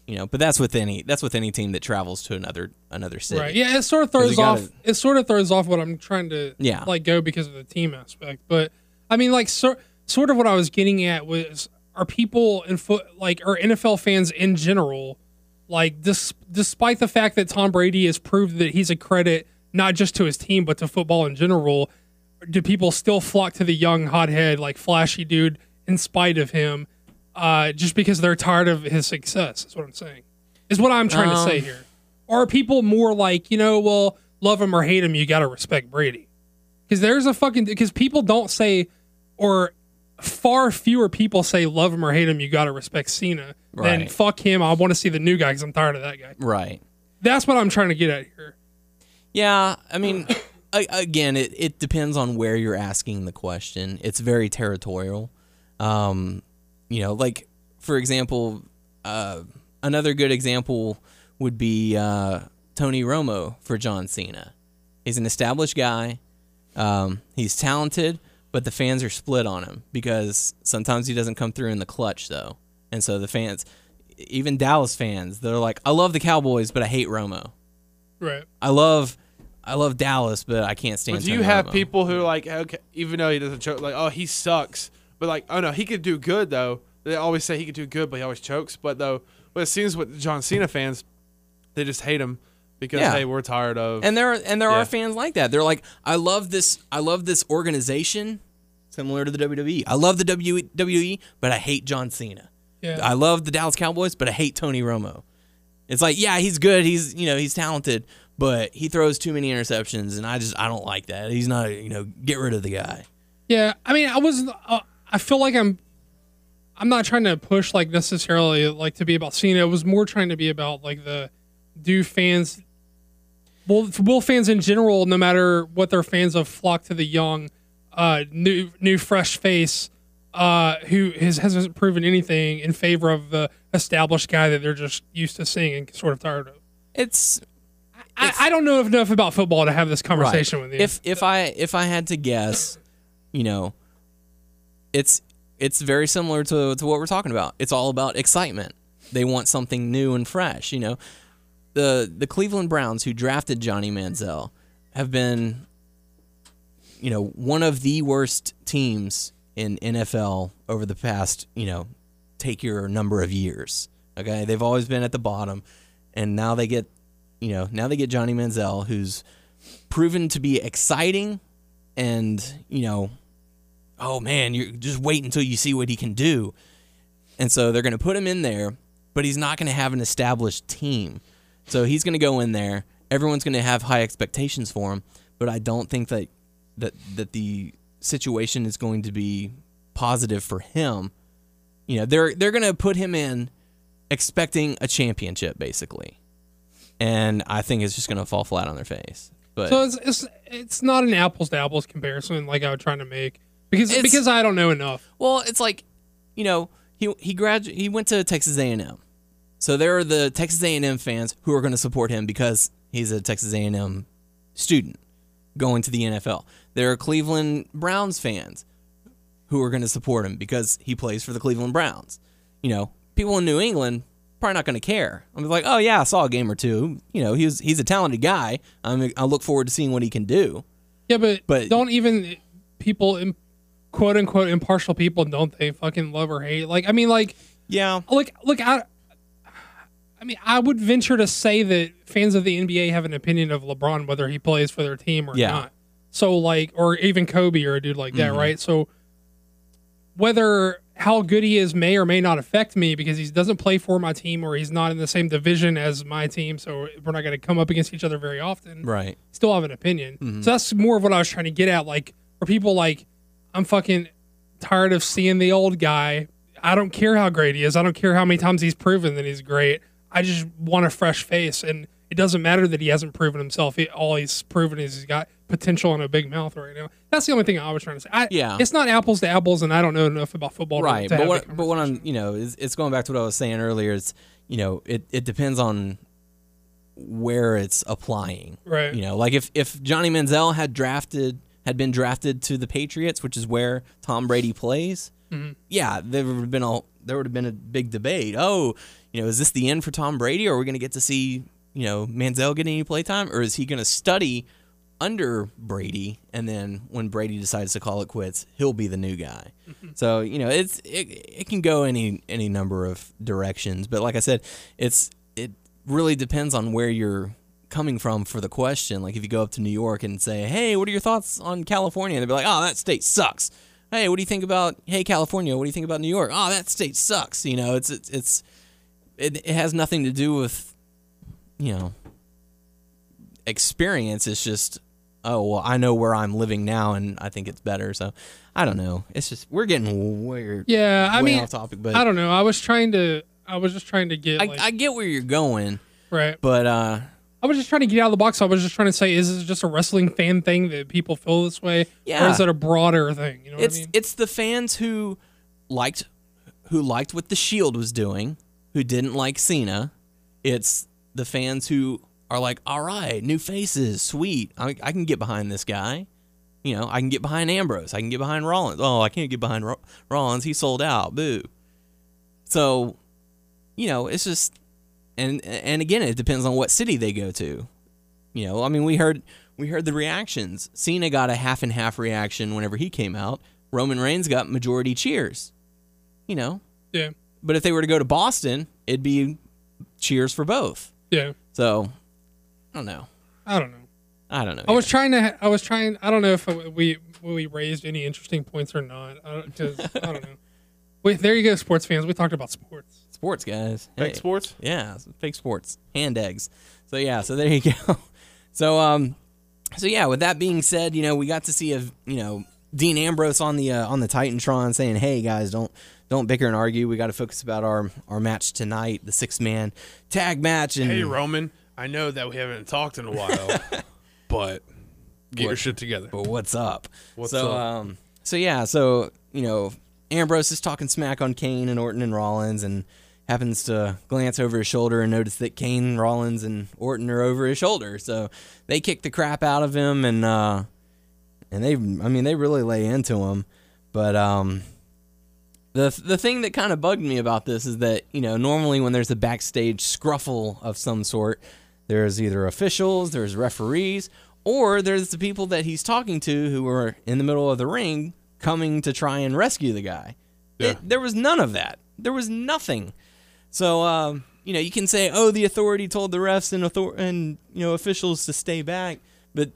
You know, but that's with any that's with any team that travels to another another city. Right. Yeah, it sort of throws gotta- off it sort of throws off what I'm trying to Yeah. like go because of the team aspect. But I mean like so, sort of what I was getting at was are people in foot like are NFL fans in general like dis- despite the fact that Tom Brady has proved that he's a credit not just to his team but to football in general do people still flock to the young hothead like flashy dude in spite of him uh, just because they're tired of his success is what i'm saying is what i'm trying to say Um, here are people more like you know well love him or hate him you gotta respect brady because there's a fucking because people don't say or far fewer people say love him or hate him you gotta respect cena Right. fuck him i want to see the new guy because i'm tired of that guy Right. that's what i'm trying to get at here Yeah, I mean, again, it, it depends on where you're asking the question. It's very territorial. Um, you know, like for example, uh, another good example would be uh, Tony Romo for John Cena. He's an established guy. Um, he's talented, but the fans are split on him because sometimes he doesn't come through in the clutch, though. And so the fans, even Dallas fans, they're like, "I love the Cowboys, but I hate Romo." right I love I love Dallas, but I can't stand. But do you have Romo. people who are like okay, even though he doesn't choke, like oh he sucks, but like oh no he could do good though. They always say he could do good, but he always chokes. But though, but it seems with John Cena fans, they just hate him because Yeah. hey we're tired of And there are, and there Yeah. are fans like that. They're like, I love this I love this organization similar to the WWE. I love the WWE, but I hate John Cena. yeah I love the Dallas Cowboys, but I hate Tony Romo. It's like, yeah, he's good. He's you know he's talented, but he throws too many interceptions, and I just I don't like that. He's not you know get rid of the guy. Yeah, I mean, I was. Uh, I feel like I'm. I'm not trying to push like necessarily like to be about Cena. It was more trying to be about like the do fans. Will will fans in general, no matter what they're fans of, flock to the young, uh, new new fresh face, uh, who has hasn't proven anything in favor of the established guy that they're just used to seeing and sort of tired of. It's I, I don't know enough about football to have this conversation Right. with you. If if I if I had to guess, you know, it's it's very similar to to what we're talking about. It's all about excitement. They want something new and fresh. You know, the the Cleveland Browns who drafted Johnny Manziel have been you know one of the worst teams in NFL over the past you know take your number of years. Okay, they've always been at the bottom, and now they get you know now they get Johnny Manziel who's proven to be exciting and you know oh man you just wait until you see what he can do. And so they're going to put him in there but he's not going to have an established team. So he's going to go in there. Everyone's going to have high expectations for him but i don't think that that that the situation is going to be positive for him. You know they're they're going to put him in expecting a championship basically. And i think it's just going to fall flat on their face. But So it's, it's it's not an apples to apples comparison like I was trying to make because It's- because I don't know enough. Well, it's like, you know, he he gradu- he went to Texas A&M. So there are the Texas A&M fans who are going to support him because he's a Texas A&M student going to the NFL. There are Cleveland Browns fans who are going to support him because he plays for the Cleveland Browns. You know, people in New England probably not going to care. I'm like, "Oh yeah, I saw a game or two. You know, he's he's a talented guy. I'm I look forward to seeing what he can do." Yeah, but, But- don't even people im- quote unquote impartial people don't they fucking love or hate? Like I mean like Yeah. look look I I mean I would venture to say that fans of the NBA have an opinion of LeBron whether he plays for their team or Yeah. not. So like or even Kobe or a dude like that, Mm-hmm. right? So whether how good he is may or may not affect me because he doesn't play for my team or he's not in the same division as my team, so we're not going to come up against each other very often Right. still have an opinion. Mm-hmm. So that's more of what I was trying to get at. Like, are people like, I'm fucking tired of seeing the old guy. I don't care how great he is. I don't care how many times he's proven that he's great. I just want a fresh face. And it doesn't matter that he hasn't proven himself. He, all he's proven is he's got potential and a big mouth right now. That's the only thing I was trying to say. I, Yeah. It's not apples to apples, and I don't know enough about football right to but what but what i'm you know is it's going back to what i was saying earlier it's you know it, it depends on where it's applying Right. you know like if if johnny manziel had drafted had been drafted to the patriots which is where tom brady plays Mm-hmm. yeah there would have been a there would have been a big debate oh you know is this the end for tom brady or are we going to get to see you know manziel get any playtime or is he going to study under Brady, and then when Brady decides to call it quits, he'll be the new guy. so you know, it's it, it can go any any number of directions. But like I said, it's it really depends on where you're coming from for the question. Like if you go up to New York and say, "Hey, what are your thoughts on California?" and they'd be like, "Oh, that state sucks." Hey, what do you think about Hey California? What do you think about New York? Oh, that state sucks. You know, it's it's, it's it, it has nothing to do with you know experience it's just oh well i know where i'm living now and i think it's better so i don't know it's just we're getting weird Yeah, I mean, off topic but I don't know. I was trying to. I was just trying to get I, like, I get where you're going right. but uh I was just trying to get out of the box. I was just trying to say, is this just a wrestling fan thing that people feel this way, or is it a broader thing? You know what it's I mean? it's the fans who liked who liked what the shield was doing who didn't like cena. It's the fans who are like all right new faces sweet. I, I can get behind this guy. You know i can get behind ambrose. I can get behind rollins. Oh i can't get behind Ro- rollins. He sold out. Boo. So you know it's just and and again it depends on what city they go to you know i mean we heard we heard the reactions cena got a half and half reaction whenever he came out roman reigns got majority cheers you know yeah, but if they were to go to boston it'd be cheers for both yeah. so i don't know I don't know. i don't know I was trying to. I was trying. I don't know if we we raised any interesting points or not. Because I, don't know. Wait, there you go, sports fans. We talked about sports. Sports guys Fake sports. Yeah, fake sports, hand eggs. So yeah, so there you go. So um, so yeah. With that being said, you know we got to see a you know Dean Ambrose on the uh, on the Titantron saying, "Hey guys, don't don't bicker and argue. We got to focus about our our match tonight, the six man tag match." And Hey Roman, I know that we haven't talked in a while, but get your shit together. but what's up? What's so, up? um, so yeah, so you know, Ambrose is talking smack on Kane and Orton and Rollins, and happens to glance over his shoulder and notice that Kane, Rollins, and Orton are over his shoulder. So they kick the crap out of him, and uh, and they, I mean, they really lay into him. But um, the the thing that kind of bugged me about this is that you know normally when there's a backstage scruffle of some sort, There's either officials, there's referees, or there's the people that he's talking to who are in the middle of the ring coming to try and rescue the guy. Yeah. It- there was none of that. There was nothing. So, um, you know, you can say, "Oh, the authority told the refs and author- and you know officials to stay back," but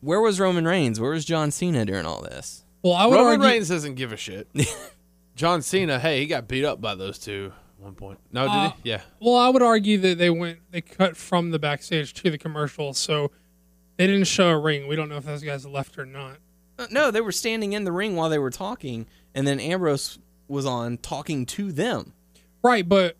where was Roman Reigns? Where was John Cena during all this? Well, I would Roman argue. Reigns doesn't give a shit. John Cena, hey, he got beat up by those two at one point. No, did Uh, he? Yeah. Well, I would argue that they went they cut from the backstage to the commercial, so they didn't show a ring. We don't know if those guys left or not. Uh, No, they were standing in the ring while they were talking, and then Ambrose was on talking to them. Right, but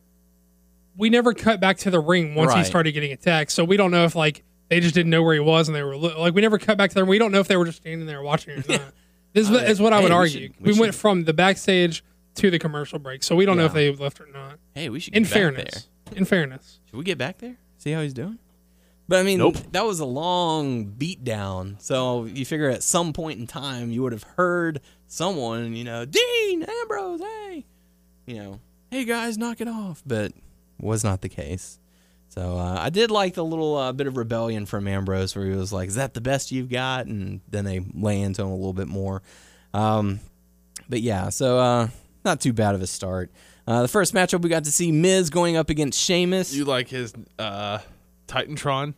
we never cut back to the ring once he started getting attacked. So we don't know if like they just didn't know where he was and they were like we never cut back to the we don't know if they were just standing there watching or not. This is, what- is what I Hey, would we argue. should- we we went from the backstage to the commercial break, so we don't know if they left or not. Hey, we should get In back fairness, there. in fairness, Should we get back there? See how he's doing? But I mean, Nope. that was a long beat down. So you figure at some point in time you would have heard someone, you know, Dean Ambrose, hey, you know, hey guys, knock it off. But was not the case. So uh, I did like the little uh, bit of rebellion from Ambrose where he was like, "Is that the best you've got?" And then they lay into him a little bit more. Um, but yeah, so uh, not too bad of a start. Uh, the first matchup we got to see Miz going up against Sheamus. You like his uh, Titantron?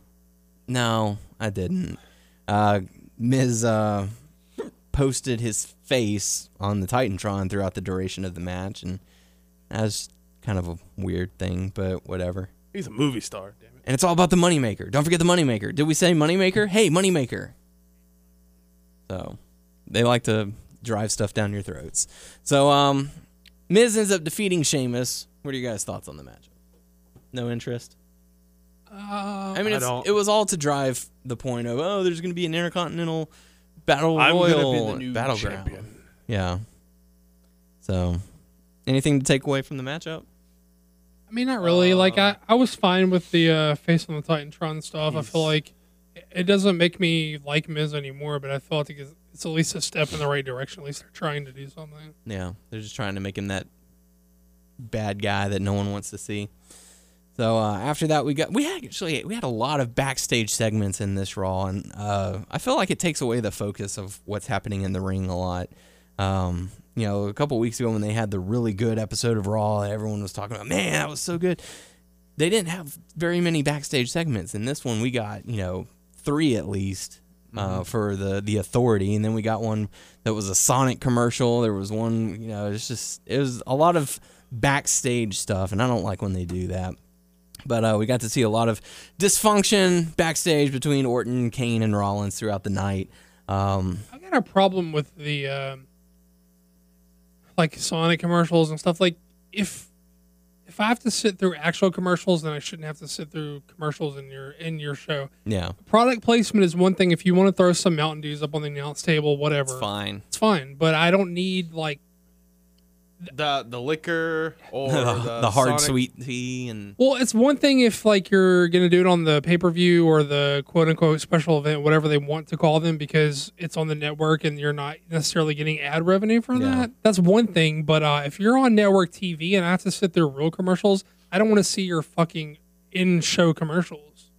No, I didn't. Uh, Miz uh, posted his face on the Titantron throughout the duration of the match, and that's kind of a weird thing, but whatever. He's a movie star, damn it. And it's all about the moneymaker. Don't forget the moneymaker. Did we say moneymaker? Hey, moneymaker. So they like to drive stuff down your throats. So um, Miz ends up defeating Sheamus. What are you guys' thoughts on the matchup? No interest. uh, I mean, I it's, don't- it was all to drive the point of oh, there's going to be an intercontinental battle royal I'm royal gonna be the new battleground. champion. Yeah. So, anything to take away from the matchup? I mean, not really. like I, I was fine with the uh, face on the Titantron stuff. I feel like it- doesn't make me like Miz anymore, but I feel like it's, it's at least a step in the right direction. At least they're trying to do something. Yeah, they're just trying to make him that bad guy that no one wants to see. So uh, after that, we got we actually we had a lot of backstage segments in this Raw, and uh, I feel like it takes away the focus of what's happening in the ring a lot. Um, you know, a couple weeks ago when they had the really good episode of Raw, everyone was talking about, man, that was so good. They didn't have very many backstage segments. In this one, we got you know three at least uh, for the the authority, and then we got one that was a Sonic commercial. There was one, you know, it's just it was a lot of backstage stuff, and I don't like when they do that. But uh, we got to see a lot of dysfunction backstage between Orton, Kane, and Rollins throughout the night. Um, I got a problem with the um, like Sonic commercials and stuff. Like if if I have to sit through actual commercials, then I shouldn't have to sit through commercials in your in your show. yeah, Product placement is one thing. If you want to throw some Mountain Dews up on the announce table, whatever, it's fine. It's fine. But I don't need like The the liquor or the, the, the hard Sonic- sweet tea and Well, it's one thing if like you're gonna do it on the pay per view or the quote unquote special event, whatever they want to call them, because it's on the network and you're not necessarily getting ad revenue from Yeah. that. That's one thing. But uh, if you're on network TV and I have to sit through real commercials, I don't want to see your fucking in show commercials.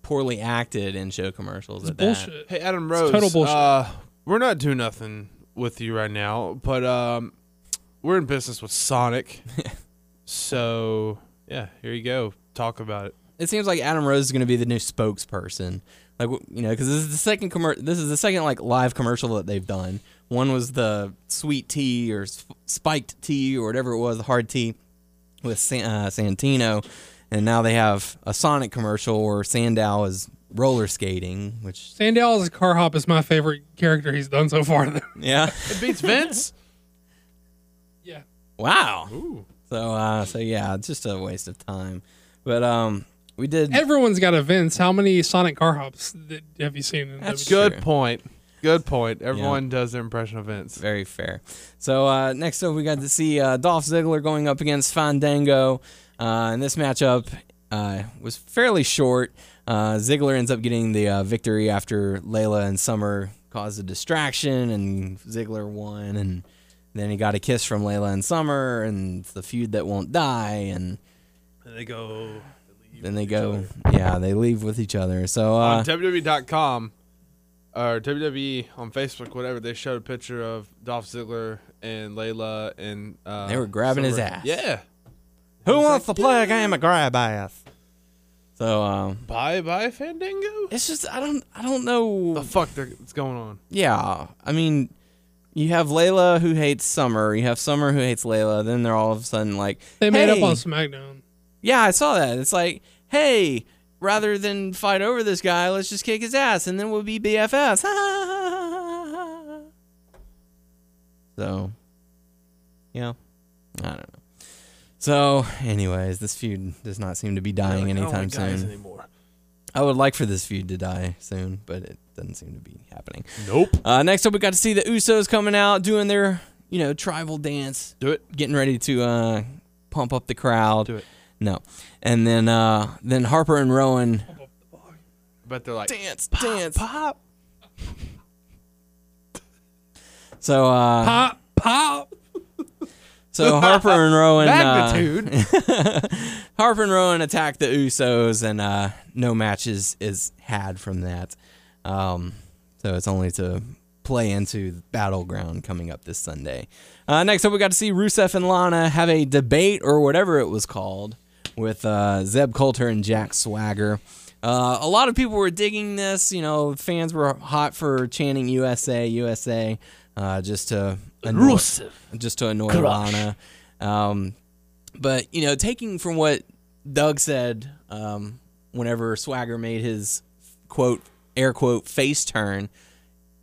poorly acted in show commercials. It's at that. bullshit. Hey, Adam Rose. total bullshit. Uh, we're not doing nothing with you right now, but um, we're in business with Sonic. so yeah, here you go. Talk about it. it seems like Adam Rose is going to be the new spokesperson. Like you know, because this is the second commer- This is the second like live commercial that they've done. One was the sweet tea or sp- spiked tea or whatever it was, the hard tea with San- uh, Santino, and now they have a Sonic commercial where Sandow is roller skating, which Sandow as a car hop is my favorite character he's done so far. yeah, It beats Vince. yeah. wow. Ooh. So uh, so yeah, it's just a waste of time. But um, we did. Everyone's got events. How many Sonic car hops that have you seen? In That's WWE? Good Sure. point. Good point. Everyone does their impression of Vince. Very fair. So uh, next up, we got to see uh, Dolph Ziggler going up against Fandango. Uh, and this matchup uh, was fairly short. Uh, Ziggler ends up getting the uh, victory after Layla and Summer caused a distraction, and Ziggler won. And then he got a kiss from Layla and Summer, and it's the feud that won't die. And And they go. then they go. Yeah, they leave with each other. So uh, on WWE.com or WWE on Facebook, whatever, they showed a picture of Dolph Ziggler and Layla and uh, They were grabbing his ass. Yeah. who wants to play a game of grab ass? So um, Bye bye Fandango. it's just I don't I don't know. The fuck that's going on? Yeah, I mean, you have Layla who hates Summer. You have Summer who hates Layla. Then they're all of a sudden like, They made up on SmackDown. Yeah, I saw that. It's like, hey, rather than fight over this guy, let's just kick his ass, and then we'll be BFFs. so, yeah, I don't know. So, anyways, this feud does not seem to be dying I don't anytime like guys soon. Anymore. I would like for this feud to die soon, but it doesn't seem to be happening. Nope. Uh, next up, we got to see the Usos coming out doing their, you know, tribal dance, Do it. getting ready to uh, pump up the crowd. Do it. No, and then uh, then Harper and Rowan But they're like dance, dance, pop. So uh, Pop, pop. so Harper and Rowan uh, magnitude. Harper and Rowan attack the Usos, and uh, no matches is had from that. Um, so it's only to play into Battleground coming up this Sunday. Uh, next up, we got to see Rusev and Lana have a debate or whatever it was called with uh, Zeb Colter and Jack Swagger. Uh, a lot of people were digging this. You know, fans were hot for chanting USA, USA, uh, just to annoy, just to annoy Lana. Um, but you know, taking from what Doug said, um, whenever Swagger made his quote air quote face turn,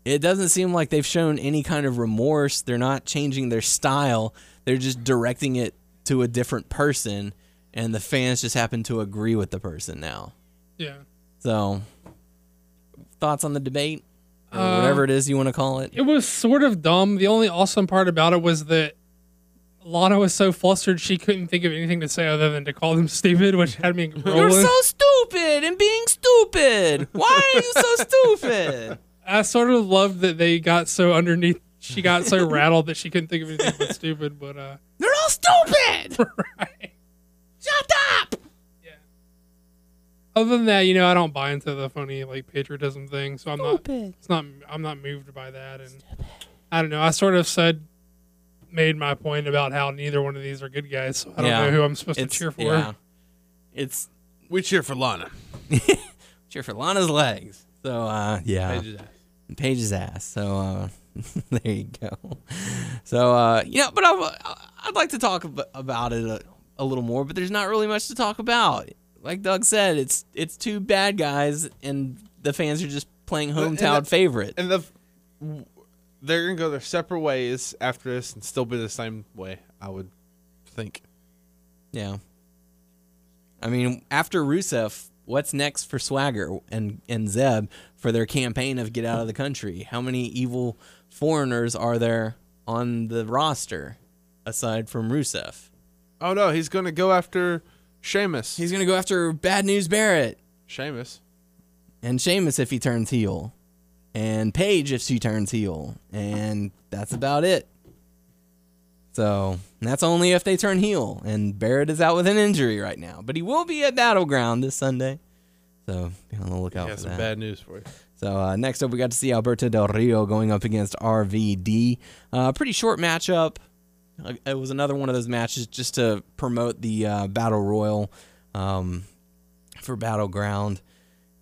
it doesn't seem like they've shown any kind of remorse. They're not changing their style. They're just directing it to a different person, and the fans just happen to agree with the person now. Yeah. So, thoughts on the debate, or Uh, whatever it is you want to call it? It was sort of dumb. The only awesome part about it was that Lana was so flustered she couldn't think of anything to say other than to call them stupid, which had me You're so stupid and being stupid. Why are you so stupid? I sort of loved that they got so underneath. She got so rattled that she couldn't think of anything but stupid. But uh, They're all stupid. right. Shut up. Yeah. Other than that, you know, I don't buy into the funny like patriotism thing, so I'm not. It's not. I'm not moved by that, and I don't know. I sort of said, made my point about how neither one of these are good guys, so I don't Yeah. know who I'm supposed It's to cheer for. yeah. It's we cheer for Lana. Cheer for Lana's legs. So uh, yeah, Paige's ass. Paige's ass. So uh, there you go. So uh, you know, but I, I'd like to talk about it a, a little more, but there's not really much to talk about. Like Doug said, it's it's two bad guys, and the fans are just playing and hometown the- favorite. And the they're gonna go their separate ways after this and still be the same way. I would think. Yeah. I mean, after Rusev, what's next for Swagger and and Zeb for their campaign of get out of the country? How many evil foreigners are there on the roster aside from Rusev? Oh no, he's gonna go after Sheamus. He's gonna go after Bad News Barrett Sheamus. and Sheamus if he turns heel, and Paige if she turns heel, and that's about it. So that's only if they turn heel, and Barrett is out with an injury right now, but he will be at Battleground this Sunday. So be on the lookout for some that. bad news for you. So uh, next up, we got to see Alberto Del Rio going up against RVD. Uh, pretty short matchup. Uh, It was another one of those matches just to promote the uh, Battle Royal um, for Battleground.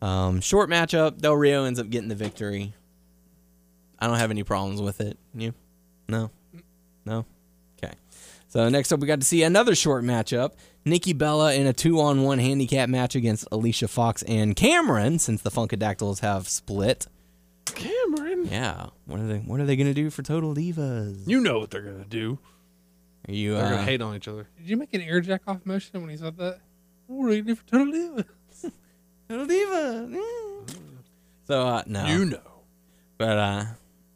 Um, short matchup. Del Rio ends up getting the victory. I don't have any problems with it. You? No? No? So next up, we got to see another short matchup. Nikki Bella in a two-on-one handicap match against Alicia Fox and Cameron, since the Funkadactyls have split. Cameron. Yeah. What are they? What are they gonna do for Total Divas? You know what they're gonna do. Are you? They're Uh, gonna hate on each other. Did you make an air jack off motion when he said that? What are you doing for Total Divas. Total Diva. Mm. So uh, no. You know. But uh,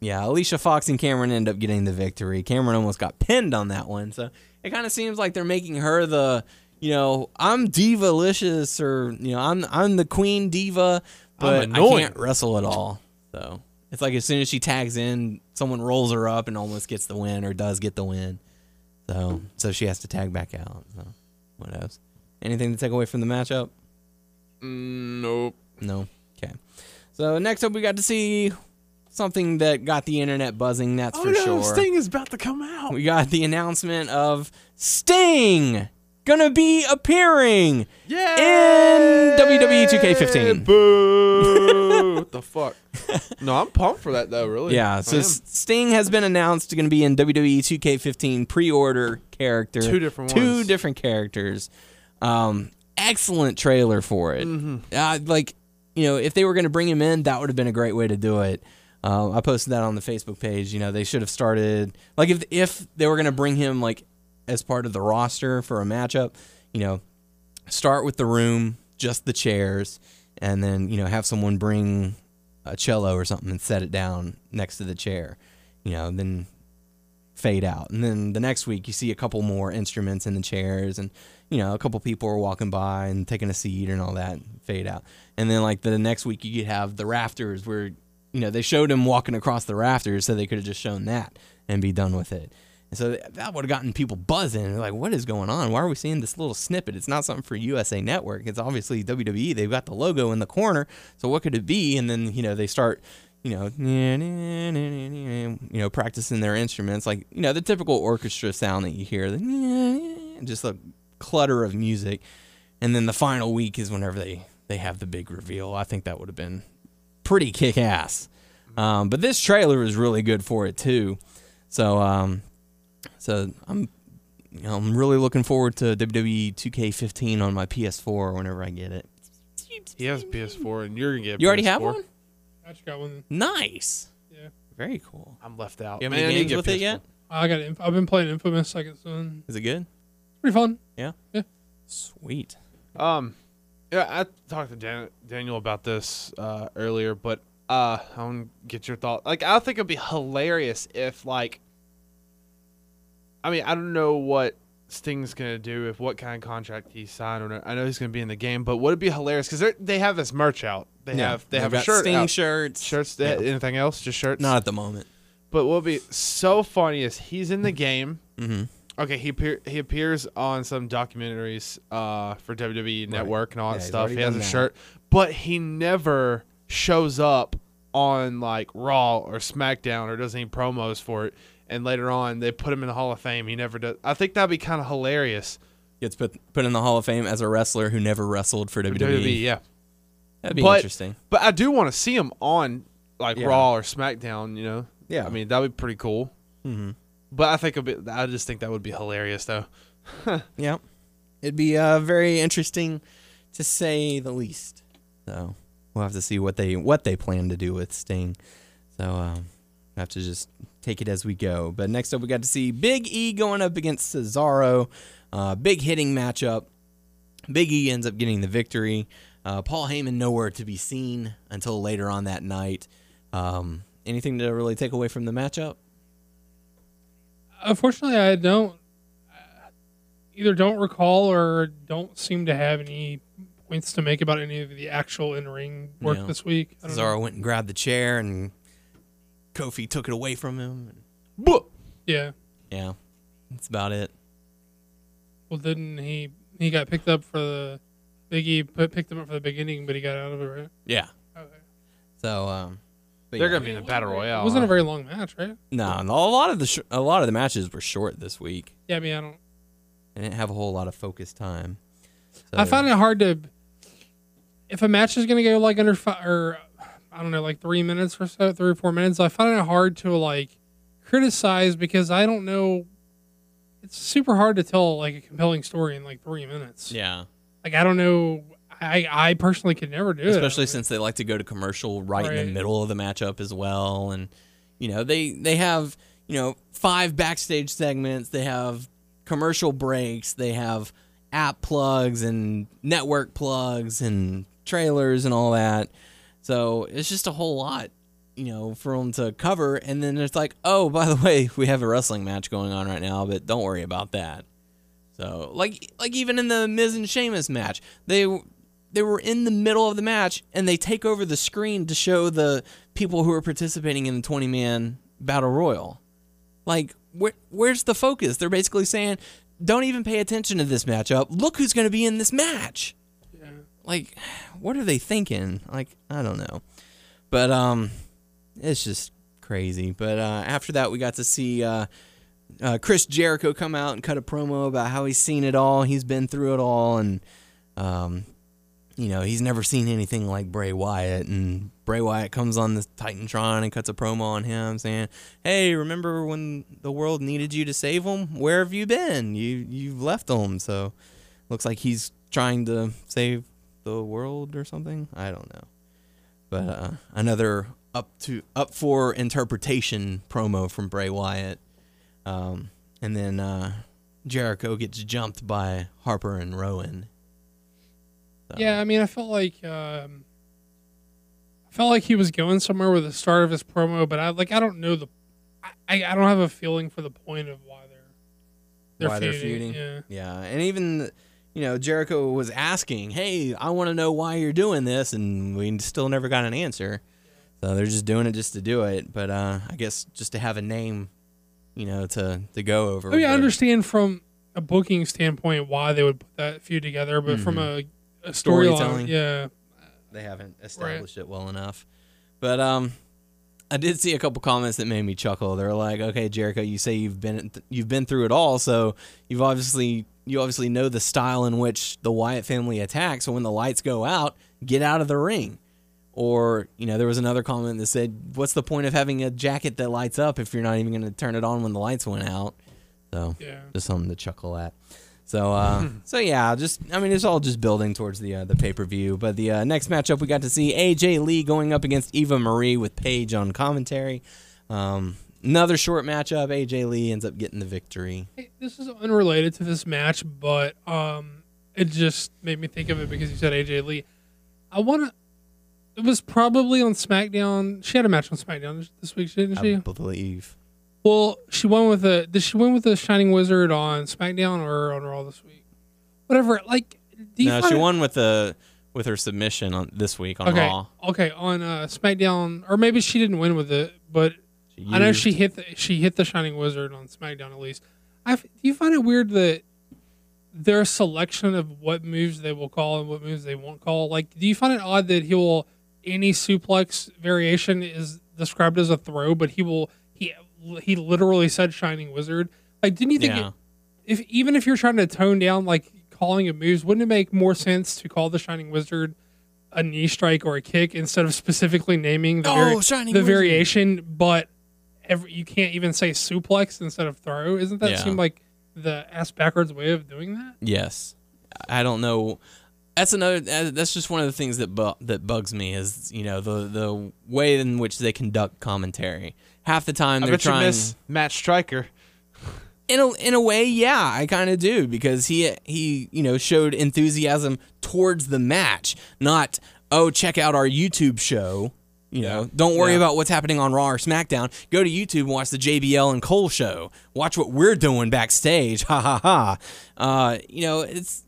yeah, Alicia Fox and Cameron end up getting the victory. Cameron almost got pinned on that one, so it kind of seems like they're making her the, you know, I'm diva-licious or you know, I'm I'm the queen diva, but I can't wrestle at all. So it's like as soon as she tags in, someone rolls her up and almost gets the win or does get the win. So so she has to tag back out. So what else? Anything to take away from the matchup? Mm, nope. No. Okay. So next up, we got to see something that got the internet buzzing. That's Oh for no, sure. Sting is about to come out. We got the announcement of Sting gonna be appearing Yeah. in WWE 2K15. Boo! what the fuck? No, I'm pumped for that though. Really. Yeah, so Sting has been announced to be in WWE 2K15 pre-order character. Two different Two ones. different characters. Um, excellent trailer for it. Mm-hmm. Uh, like, you know, if they were to bring him in, that would have been a great way to do it. Uh, I posted that on the Facebook page. You know, they should have started like if if they were going to bring him like as part of the roster for a matchup. You know, start with the room, just the chairs, and then you know have someone bring a cello or something and set it down next to the chair. You know, then fade out, and then the next week you see a couple more instruments in the chairs, and you know a couple people are walking by and taking a seat and all that, and fade out, and then like the next week you could have the rafters where you know they showed him walking across the rafters, so they could have just shown that and be done with it. And so that would have gotten people buzzing. They're like, what is going on? Why are we seeing this little snippet? It's not something for USA Network. It's obviously WWE. They've got the logo in the corner. So what could it be? And then, you know, they start, you know, you know, practicing their instruments, like, you know, the typical orchestra sound that you hear, just a clutter of music. And then the final week is whenever they, they have the big reveal. I think that would have been pretty kick ass. Um, but this trailer is really good for it too. So, um, so I'm, you know, I'm really looking forward to WWE 2K15 on my PS4 whenever I get it. He has PS4, and you're gonna get. You already have one? I just got one. Nice. Yeah. Very cool. I'm left out. You have Man, any need games with it PS4. yet? I got. Inf- I've been playing Infamous Second Son. Is it good? Pretty fun. Yeah. Yeah. Sweet. Um, yeah, I talked to Dan- Daniel about this uh, earlier, but uh, I want to get your thought. Like, I think it'd be hilarious if, like, I mean, I don't know what Sting's gonna do, if what kind of contract he signed, or not. I know he's gonna be in the game, but would it be hilarious because they have this merch out. They have they They've a shirt Sting out. shirts. shirts. They Yeah. Anything else? Just shirts. Not at the moment. But what would be so funny is he's in the game. Mm-hmm. Okay, he appear, he appears on some documentaries uh, for WWE Network and all that he's stuff. He has a that. shirt, but he never shows up on like Raw or SmackDown or does any promos for it. And later on, they put him in the Hall of Fame. He never does. I think that'd be kind of hilarious Gets put put in the Hall of Fame as a wrestler who never wrestled for for WWE. WWE. Yeah, That'd be But- interesting. but I do want to see him on like Yeah. Raw or SmackDown. You know, Yeah. I mean that'd be pretty cool. Mm-hmm. But I think a bit. I just think that would be hilarious, though. Yeah. It'd be uh, very interesting to say the least. So we'll have to see what they what they plan to do with Sting. So um, have to just take it as we go. But next up, we got to see Big E going up against Cesaro. Uh, big hitting matchup. Big E ends up getting the victory. Uh, Paul Heyman nowhere to be seen until later on that night. Um, anything to really take away from the matchup? Unfortunately, I don't uh, either don't recall or don't seem to have any points to make about any of the actual in ring work Yeah. this week. I know. Cesaro went and grabbed the chair, and Kofi took it away from him. But Yeah. Yeah, that's about it. Well, didn't he? He got picked up for the Biggie put picked him up for the beginning, but he got out of it, right? Yeah. Okay. So, um, but they're yeah. gonna be in a battle royale. It wasn't huh? a very long match, right? no, no, a lot of the sh- a lot of the matches were short this week. Yeah, I mean, I don't. I didn't have a whole lot of focus time. So, I find it hard to. If a match is gonna go like under five or I don't know, like three minutes or so, three or four minutes, I find it hard to like criticize because I don't know. It's super hard to tell like a compelling story in like three minutes. yeah, Like I don't know. I I personally could never do it. especially since they like to go to commercial right, in the middle of the matchup as well, and you know they they have you know five backstage segments. They have commercial breaks. They have app plugs and network plugs and trailers and all that. So it's just a whole lot, you know, for them to cover. And then it's like, oh, by the way, we have a wrestling match going on right now, but don't worry about that. So like like even in the Miz and Sheamus match, they they were in the middle of the match and they take over the screen to show the people who are participating in the 20 man battle royal. Like where where's the focus? They're basically saying don't even pay attention to this matchup. Look who's going to be in this match. Yeah. like, what are they thinking? Like, I don't know. But um, it's just crazy. But uh, after that, we got to see uh, uh, Chris Jericho come out and cut a promo about how he's seen it all, he's been through it all, and um, you know, he's never seen anything like Bray Wyatt. And Bray Wyatt comes on the Titantron and cuts a promo on him saying, "Hey, remember when the world needed you to save them? Where have you been? You you've left them." So, looks like he's trying to save the world or something. I don't know. But uh, another up to up for interpretation promo from Bray Wyatt. Um, and then uh, Jericho gets jumped by Harper and Rowan. So- Yeah, I mean, I felt like um, I felt like he was going somewhere with the start of his promo, but I like I don't know the I, I don't have a feeling for the point of why they're they're why they're feuding. feuding. Yeah. Yeah, and even you know Jericho was asking, "Hey, I want to know why you're doing this," and we still never got an answer. So they're just doing it just to do it. But uh, I guess just to have a name, you know, to to go over. I mean, I understand from a booking standpoint why they would put that feud together, but from a, a Storytelling. storyline, yeah, they haven't established it well enough. But um, I did see a couple comments that made me chuckle. They're like, "Okay, Jericho, you say you've been you've been through it all, so you've obviously you obviously know the style in which the Wyatt family attacks. So when the lights go out, get out of the ring." Or you know, there was another comment that said, "What's the point of having a jacket that lights up if you're not even going to turn it on when the lights went out?" So yeah. just something to chuckle at. So, uh, so yeah, just I mean, it's all just building towards the uh, the pay per view. But the uh, next matchup, we got to see AJ Lee going up against Eva Marie with Paige on commentary. Um, another short matchup. AJ Lee ends up getting the victory. Hey, this is unrelated to this match, but um, it just made me think of it because you said AJ Lee. I want to. It was probably on SmackDown. She had a match on SmackDown this week, didn't I she? believe. Well, she won with a. Did she win with the Shining Wizard on SmackDown or on Raw this week? Whatever. Like, do you No, she it- won with the with her submission on this week on Okay, Raw. okay, on uh, SmackDown, or maybe she didn't win with it, but I know she hit the, she hit the Shining Wizard on SmackDown at least. I do you find it weird that their selection of what moves they will call and what moves they won't call? Like, do you find it odd that he will any suplex variation is described as a throw, but he will he literally said Shining Wizard. Like, didn't you think Yeah. it, if even if you're trying to tone down like calling of moves, wouldn't it make more sense to call the Shining Wizard a knee strike or a kick instead of specifically naming the, Oh, vari- Shining the variation? But every, you can't even say suplex instead of throw. Isn't that Yeah. seem like the ass backwards way of doing that? Yes, I don't know. That's another. uh, That's just one of the things that bu- that bugs me is you know the the way in which they conduct commentary. Half the time I they're bet you trying. miss Matt Striker. in a in a way, yeah, I kind of do because he he you know showed enthusiasm towards the match, not oh check out our YouTube show. You know, don't worry Yeah. about what's happening on Raw or SmackDown. Go to YouTube and watch the JBL and Cole show. Watch what we're doing backstage. Ha ha ha. Uh, you know, it's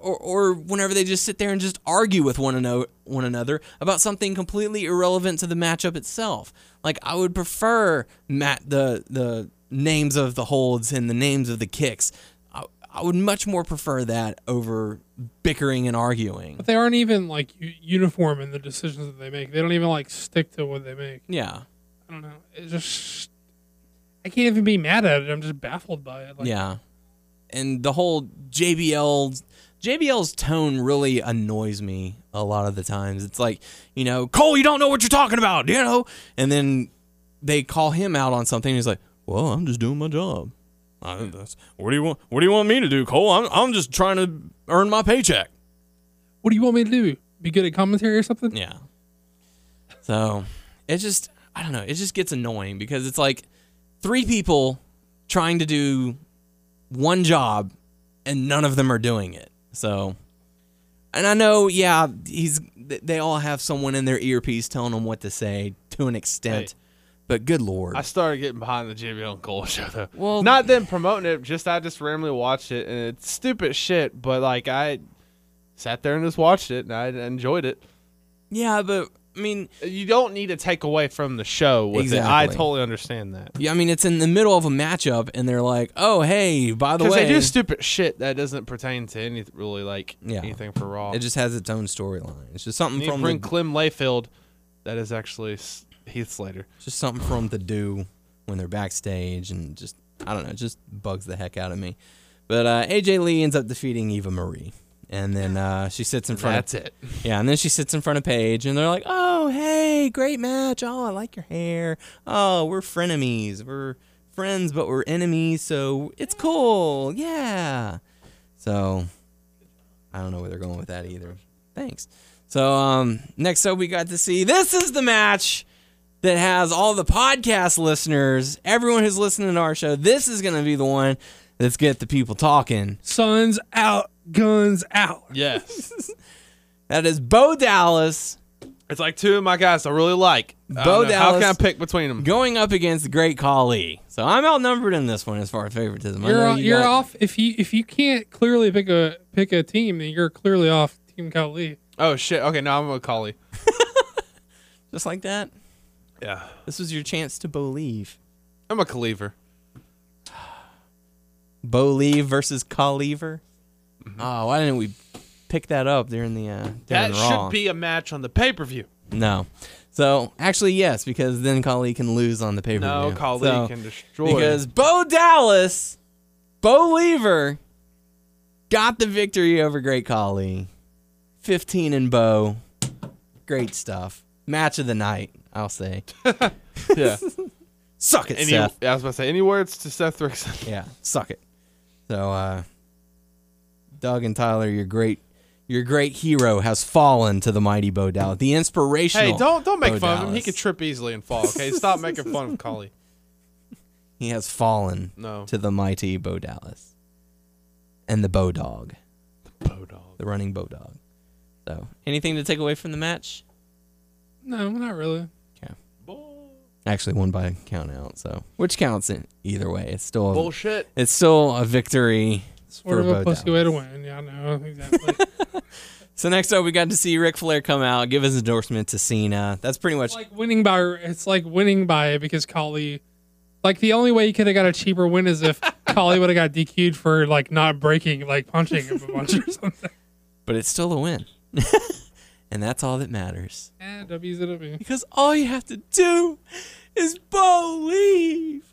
or, or whenever they just sit there and just argue with one another one another about something completely irrelevant to the matchup itself. Like I would prefer Matt the the names of the holds and the names of the kicks. I, I would much more prefer that over bickering and arguing. But they aren't even like u- uniform in the decisions that they make. They don't even like stick to what they make. Yeah. I don't know. It's just I can't even be mad at it. I'm just baffled by it. Like, yeah. And the whole JBL JBL's tone really annoys me a lot of the times. It's like, you know, Cole, you don't know what you're talking about, you know? And then they call him out on something he's like, "Well, I'm just doing my job." I, that's, what do you want? What do you want me to do, Cole? I'm I'm just trying to earn my paycheck. What do you want me to do? Be good at commentary or something? Yeah. So it just I don't know, it just gets annoying because it's like three people trying to do one job and none of them are doing it. So and I know, yeah, he's they all have someone in their earpiece telling them what to say to an extent. Hey. But good lord. I started getting behind the JBL and umm Cole show though. Well- not them promoting it, just I just randomly watched it and it's stupid shit. But like I sat there and just watched it and I enjoyed it. Yeah, but I mean, You don't need to take away from the show with it. I totally understand that. yeah, I mean, it's in the middle of a matchup, and they're like, "Oh, hey, by the way, they do stupid shit that doesn't pertain to any really like Yeah. anything for Raw. it just has its own storyline. It's just something You from bring the, Clem Layfield. That is actually Heath Slater. just something them to do when they're backstage, and just I don't know, it just bugs the heck out of me. But uh, AJ Lee ends up defeating Eva Marie, and then uh, she sits in front. That's of, it. Yeah, and then she sits in front of Paige, and they're like, "Oh, hey, great match! Oh, I like your hair. Oh, we're frenemies. We're friends, but we're enemies, so it's cool. Yeah." So I don't know where they're going with that either. Thanks. So um, next up, we got to see this is the match that has all the podcast listeners, everyone who's listening to our show. This is going to be the one that's get the people talking. Suns out, guns out. Yes. That is Bo Dallas it's like two of my guys I really like. I Bo don't know, How can I pick between them? going up against the Great Khali. So I'm outnumbered in this one as far as favoritism. I You're know off, you you're got- off if you if you can't clearly pick a pick a team, then you're clearly off Team Khali. Oh shit. Okay, now I'm with Khali. just like that. Yeah. This was your chance to believe. I'm a Cleaver. Bo Leave versus Khaliver. Oh, why didn't we pick that up during the uh, during That Raw? should be a match on the pay per view. no. So actually, yes, because then Khali can lose on the pay per view. No, Khali can destroy. because Bo Dallas, Bo Lever, got the victory over Great Khali. 15 and Bo. Great stuff. Match of the night, I'll say. yeah. Suck it, Any, Seth. I was about to say any words to Seth Rickson. Yeah, suck it. So, uh, Doug and Tyler, your great, your great hero has fallen to the mighty Bo Dallas. The inspirational. Hey, don't don't make Bo fun of him. He Dallas. can trip easily and fall. Okay, stop making fun of Khali. He has fallen No. to the mighty Bo Dallas, and the Bo Dog, the Bo dog. the running Bo Dog. So, anything to take away from the match? No, not really. Actually, won by count out. So, which counts in either way. It's still a, Bullshit. it's still a victory. Sort of a pussy way to win. Yeah, I know exactly. So next up, we got to see Ric Flair come out, give his endorsement to Cena. That's pretty much it's like winning by it's like winning by because Khali like the only way you could have got a cheaper win is if Khali would have got DQ'd for like not breaking like punching him a bunch or something. but it's still a win. And that's all that matters. Eh, W's. Because all you have to do is believe.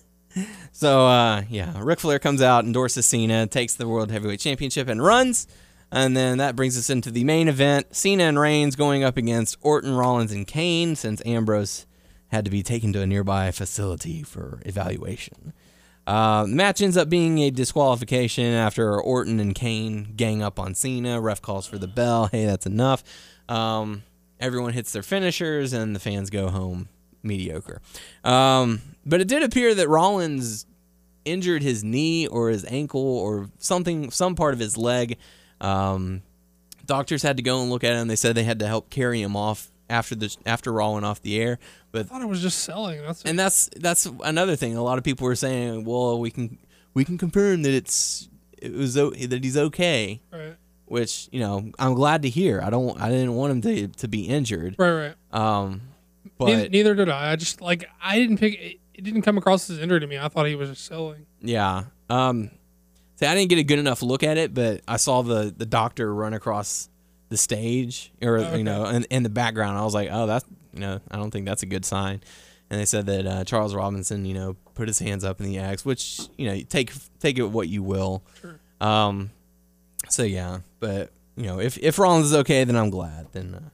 so, uh, yeah, Ric Flair comes out, endorses Cena, takes the World Heavyweight Championship, and runs. And then that brings us into the main event Cena and Reigns going up against Orton, Rollins, and Kane since Ambrose had to be taken to a nearby facility for evaluation. Uh, the match ends up being a disqualification after Orton and Kane gang up on Cena. Ref calls for the bell. Hey, that's enough. Um, everyone hits their finishers, and the fans go home mediocre. Um, but it did appear that Rollins injured his knee or his ankle or something, some part of his leg. Um, doctors had to go and look at him. They said they had to help carry him off after the after rolling off the air. But I thought it was just selling. That's and that's that's another thing. A lot of people were saying, "Well, we can we can confirm that it's it was that he's okay." right. Which you know, I'm glad to hear. I don't I didn't want him to to be injured. Right, right. Um, neither, but neither did I. I just like I didn't pick it, it didn't come across as injury to me. I thought he was just selling. yeah. Um, see, I didn't get a good enough look at it, but I saw the the doctor run across the stage or okay. you know in, in the background. I was like, oh, that's you know, I don't think that's a good sign. And they said that uh, Charles Robinson, you know, put his hands up in the X, which you know, take take it what you will. Sure. Um, so yeah, but you know, if if Rollins is okay, then I'm glad. Then uh,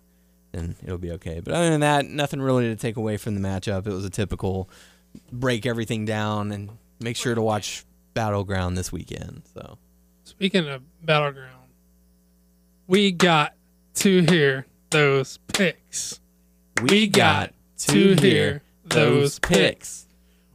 then it'll be okay. But other than that, nothing really to take away from the matchup. It was a typical break everything down and make sure to watch Battleground this weekend. So Speaking of battleground, we got to hear those picks. We got to hear those picks.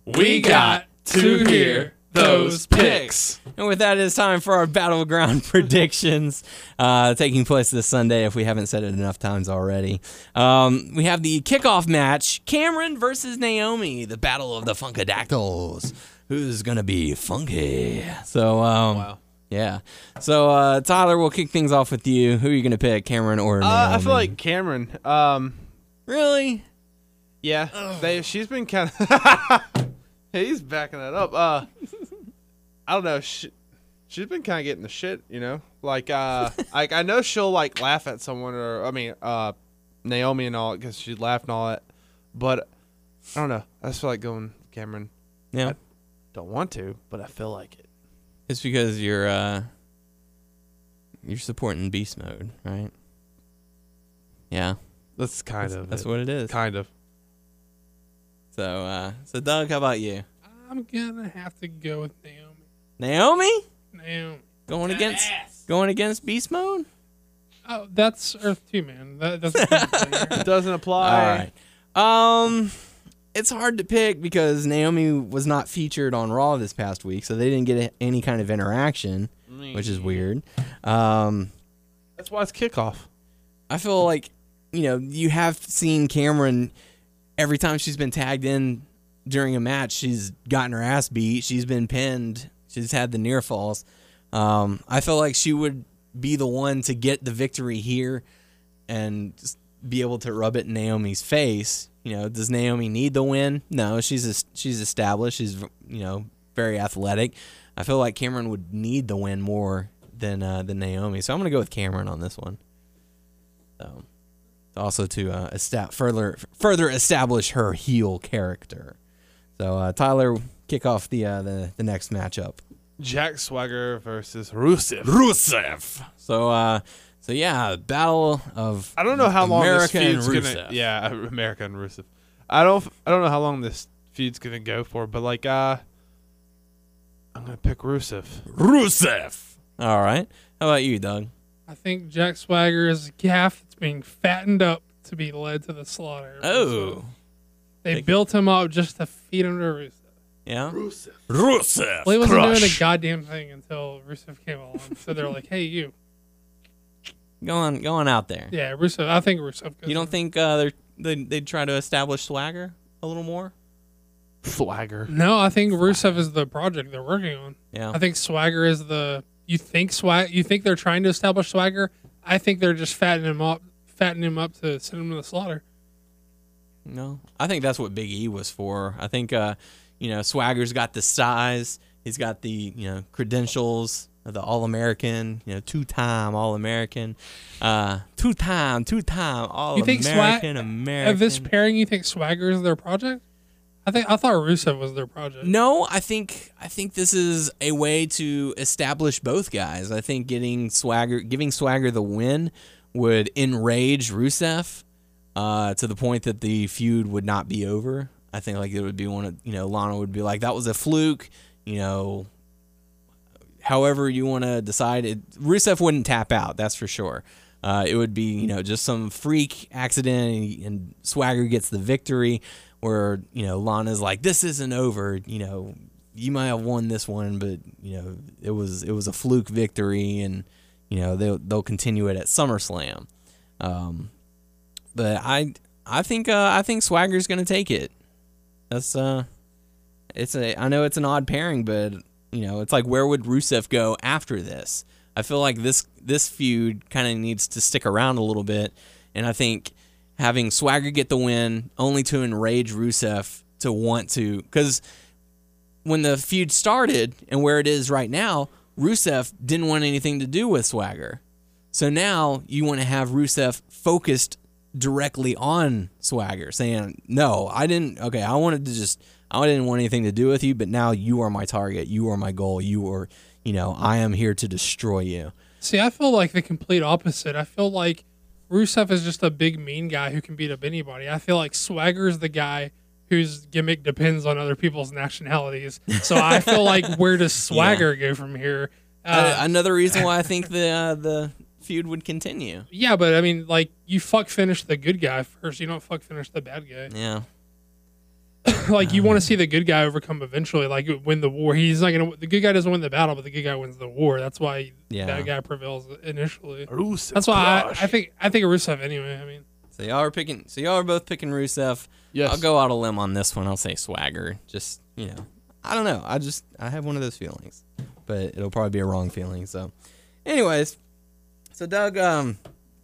We got to hear those picks. And with that, it's time for our battleground predictions uh, taking place this Sunday. If we haven't said it enough times already, um, we have the kickoff match: Cameron versus Naomi, the battle of the Funkadactyls. Who's gonna be funky? So, um, Wow. Yeah. So uh, Tyler, we'll kick things off with you. Who are you going to pick, Cameron or Uh, I feel like Cameron. Um, really. yeah, they. She's been kind of. he's backing that up. Uh, I don't know. She, she's been kind of getting the shit. You know, like uh, like I know she'll like laugh at someone or I mean, uh, Naomi and all because she laughed and all that. But I don't know. I just feel like going Cameron. Yeah. I Don't want to, but I feel like it. It's because you're uh, you're supporting beast mode, right? Yeah. That's kind That's, of that's it. what it is. kind of. So, uh, so Doug, how about you? I'm gonna have to go with Naomi. Naomi Naomi. going against going against beast mode. Oh, that's Earth Two, man. That doesn't. Doesn't apply. All right. Um, it's hard to pick because Naomi was not featured on Raw this past week, so they didn't get any kind of interaction, which is weird. Um, That's why it's kickoff. I feel like you know you have seen Cameron every time she's been tagged in during a match. She's gotten her ass beat. She's been pinned. She's had the near falls. Um, I feel like she would be the one to get the victory here and just be able to rub it in Naomi's face. You know, does Naomi need the win? No, she's a, she's established. She's you know very athletic. I feel like Cameron would need the win more than uh, than Naomi. So I'm gonna go with Cameron on this one. So also to uh, esta- further further establish her heel character. So uh, Tyler, kick off the uh, the the next matchup. Jack Swagger versus Rusev. Rusev. So uh, so yeah, battle of I don't know how long America and this feud's gonna. Yeah, America and Rusev. I don't. I don't know how long this feud's gonna go for, but like, uh, I'm gonna pick Rusev. Rusev. All right. How about you, Doug? I think Jack Swagger is a calf that's being fattened up to be led to the slaughter. Oh, they Think- built him up just to feed him to Rusev. yeah. Rusev. Rusev. Well, he wasn't doing a goddamn thing until Rusev came along. So they're like, "Hey, you." Going going out there. Yeah, Rusev. I think Rusev. Goes You don't in. think uh, they're, they they'd try to establish swagger a little more? Swagger. No, I think Rusev is the project they're working on. Yeah. I think Swagger is the. You think swag? You think they're trying to establish Swagger? I think they're just fattening him up, fattening him up to send him to the slaughter. No, I think that's what Big E was for. I think, uh, you know, Swagger's got the size. He's got the you know credentials, of the All American, you know, two time All American, uh, two time, two time All You think Swag- American, American. Of this pairing, you think Swagger is their project? I think I thought Rusev was their project. No, I think I think this is a way to establish both guys. I think getting Swagger, giving Swagger the win, would enrage Rusev uh, to the point that the feud would not be over. I think like it would be one of you know Lana would be like that was a fluke. You know, however you want to decide it, Rusev wouldn't tap out. That's for sure. Uh, it would be you know just some freak accident and, and Swagger gets the victory where you know Lana's like, "This isn't over." You know, you might have won this one, but you know it was it was a fluke victory, and you know they'll they'll continue it at SummerSlam. Um, but I I think uh, I think Swagger's gonna take it. That's uh, it's a I know it's an odd pairing, but you know it's like where would Rusev go after this? I feel like this this feud kind of needs to stick around a little bit, and I think having Swagger get the win only to enrage Rusev to want to because when the feud started and where it is right now, Rusev didn't want anything to do with Swagger. So now you want to have Rusev focused directly on Swagger, saying, "No, I didn't. Okay, I wanted to just, I didn't want anything to do with you, but now you are my target. You are my goal. You are, you know, I am here to destroy you." See, I feel like the complete opposite. I feel like Rusev is just a big mean guy who can beat up anybody. I feel like Swagger is the guy whose gimmick depends on other people's nationalities. So I feel like where does Swagger go from here? Uh, Uh, another reason why I think the uh, the feud would continue. yeah, but I mean, like you fuck finish the good guy first. You don't fuck finish the bad guy. Yeah. like you want to see the good guy overcome eventually, like win the war. He's not gonna. The good guy doesn't win the battle, but the good guy wins the war. That's why Yeah. that guy prevails initially. Rusev. That's why I, crush. I think I think Rusev anyway. I mean, So y'all are picking. So y'all are both picking Rusev. Yes. I'll go out a limb on this one. I'll say Swagger. Just you know, I don't know. I just I have one of those feelings. but it'll probably be a wrong feeling. So, anyways, so Doug, um,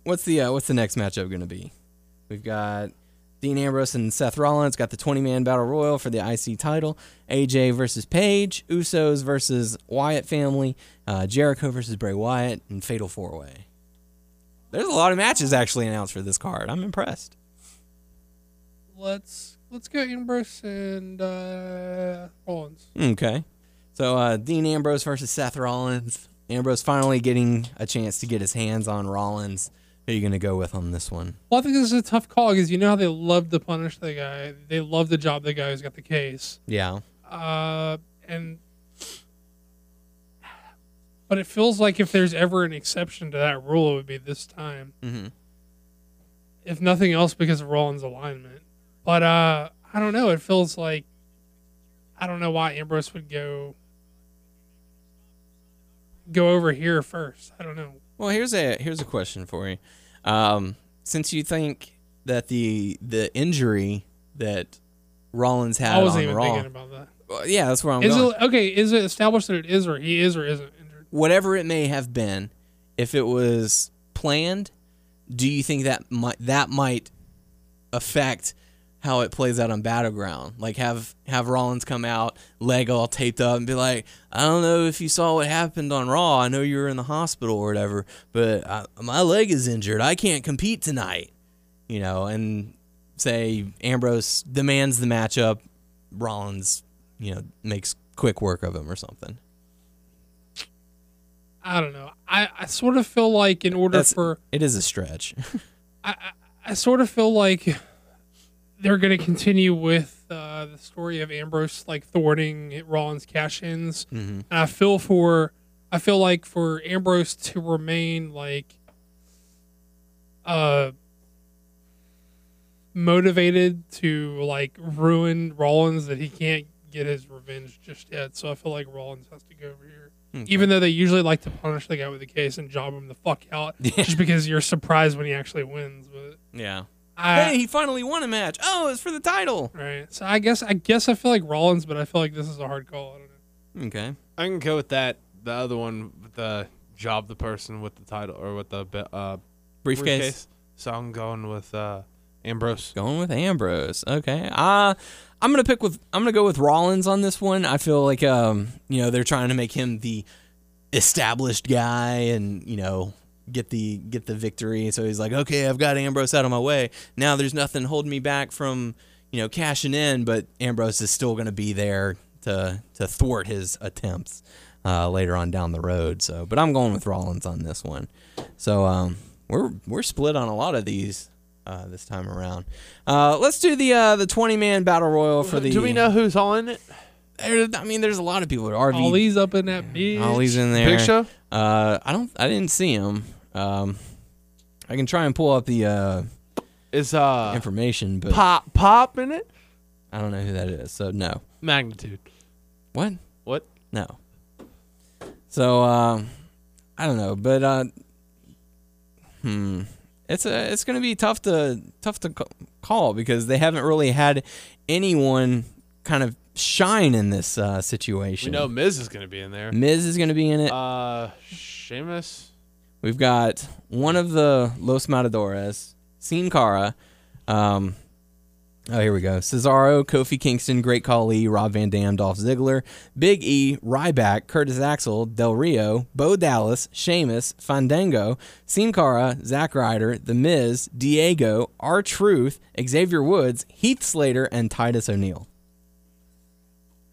what's the uh, what's the next matchup going to be? We've got Dean Ambrose and Seth Rollins got the 20 man battle royal for the IC title. AJ versus Paige, Usos versus Wyatt family, uh, Jericho versus Bray Wyatt, and Fatal Four Way. There's a lot of matches actually announced for this card. I'm impressed. Let's let's go Ambrose and uh, Rollins. Okay. So uh, Dean Ambrose versus Seth Rollins. Ambrose finally getting a chance to get his hands on Rollins. Are you going to go with on this one? Well, I think this is a tough call because you know how they love to punish the guy. They love the job the guy who's got the case. Yeah. Uh, and but it feels like if there's ever an exception to that rule, it would be this time. Mm-hmm. If nothing else, because of Rollins' alignment. But uh, I don't know. It feels like I don't know why Ambrose would go go over here first. I don't know. Well, here's a here's a question for you. Um, since you think that the the injury that Rollins had I wasn't on even Raw, thinking about that. Well, yeah, that's where I'm Is going. it okay? Is it established that it is or he is or isn't injured? Whatever it may have been, if it was planned, do you think that might that might affect how it plays out on battleground? Like have have Rollins come out, leg all taped up, and be like, I don't know if you saw what happened on Raw. I know you were in the hospital or whatever, but I, my leg is injured. I can't compete tonight. You know, and say Ambrose demands the matchup, Rollins, you know, makes quick work of him or something. I don't know. I, I sort of feel like in order That's- for It is a stretch. I, I, I sort of feel like they're going to continue with uh, the story of Ambrose like thwarting Rollins cash-ins, Mhm. and I feel for I feel like for Ambrose to remain like uh motivated to like ruin Rollins that he can't get his revenge just yet. So I feel like Rollins has to go over here. Even though they usually like to punish the guy with the case and job him the fuck out, just because you're surprised when he actually wins. But yeah. I, hey, he finally won a match. Oh, it's for the title. right. So I guess I guess I feel like Rollins, but I feel like this is a hard call. I don't know. Okay. I can go with that. The other one the job the person with the title or with the be- uh, Briefcase. So I'm going with uh, Ambrose. Going with Ambrose. Okay. Uh I'm gonna pick with I'm gonna go with Rollins on this one. I feel like um, you know, they're trying to make him the established guy and, you know, get the get the victory. So he's like, Okay, I've got Ambrose out of my way. Now there's nothing holding me back from, you know, cashing in, but Ambrose is still gonna be there to to thwart his attempts uh, later on down the road. So but I'm going with Rollins on this one. So um we're we're split on a lot of these uh, this time around. Uh, let's do the uh, the 20 man battle royal for the. Do we know who's all in it? I mean, there's a lot of people. RV. Ollie's up in that bitch. Ollie's in there. Big Show. Uh, I don't. I didn't see him. Um, I can try and pull up the uh, Is uh information, but pop pop in it? I don't know who that is. So no. Magnitude. What? What? No. So um, I don't know, but uh, hmm, it's a it's gonna be tough to tough to call because they haven't really had anyone kind of shine in this uh, We situation. know Miz is going to be in there. Miz is gonna be in it. Uh, Sheamus. We've got one of the Los Matadores, Sin Cara. Um, oh, here we go. Cesaro, Kofi Kingston, Great Khali, Rob Van Dam, Dolph Ziggler, Big E, Ryback, Curtis Axel, Del Rio, Bo Dallas, Sheamus, Fandango, Sin Cara, Zack Ryder, The Miz, Diego, R Truth, Xavier Woods, Heath Slater, and Titus O'Neil.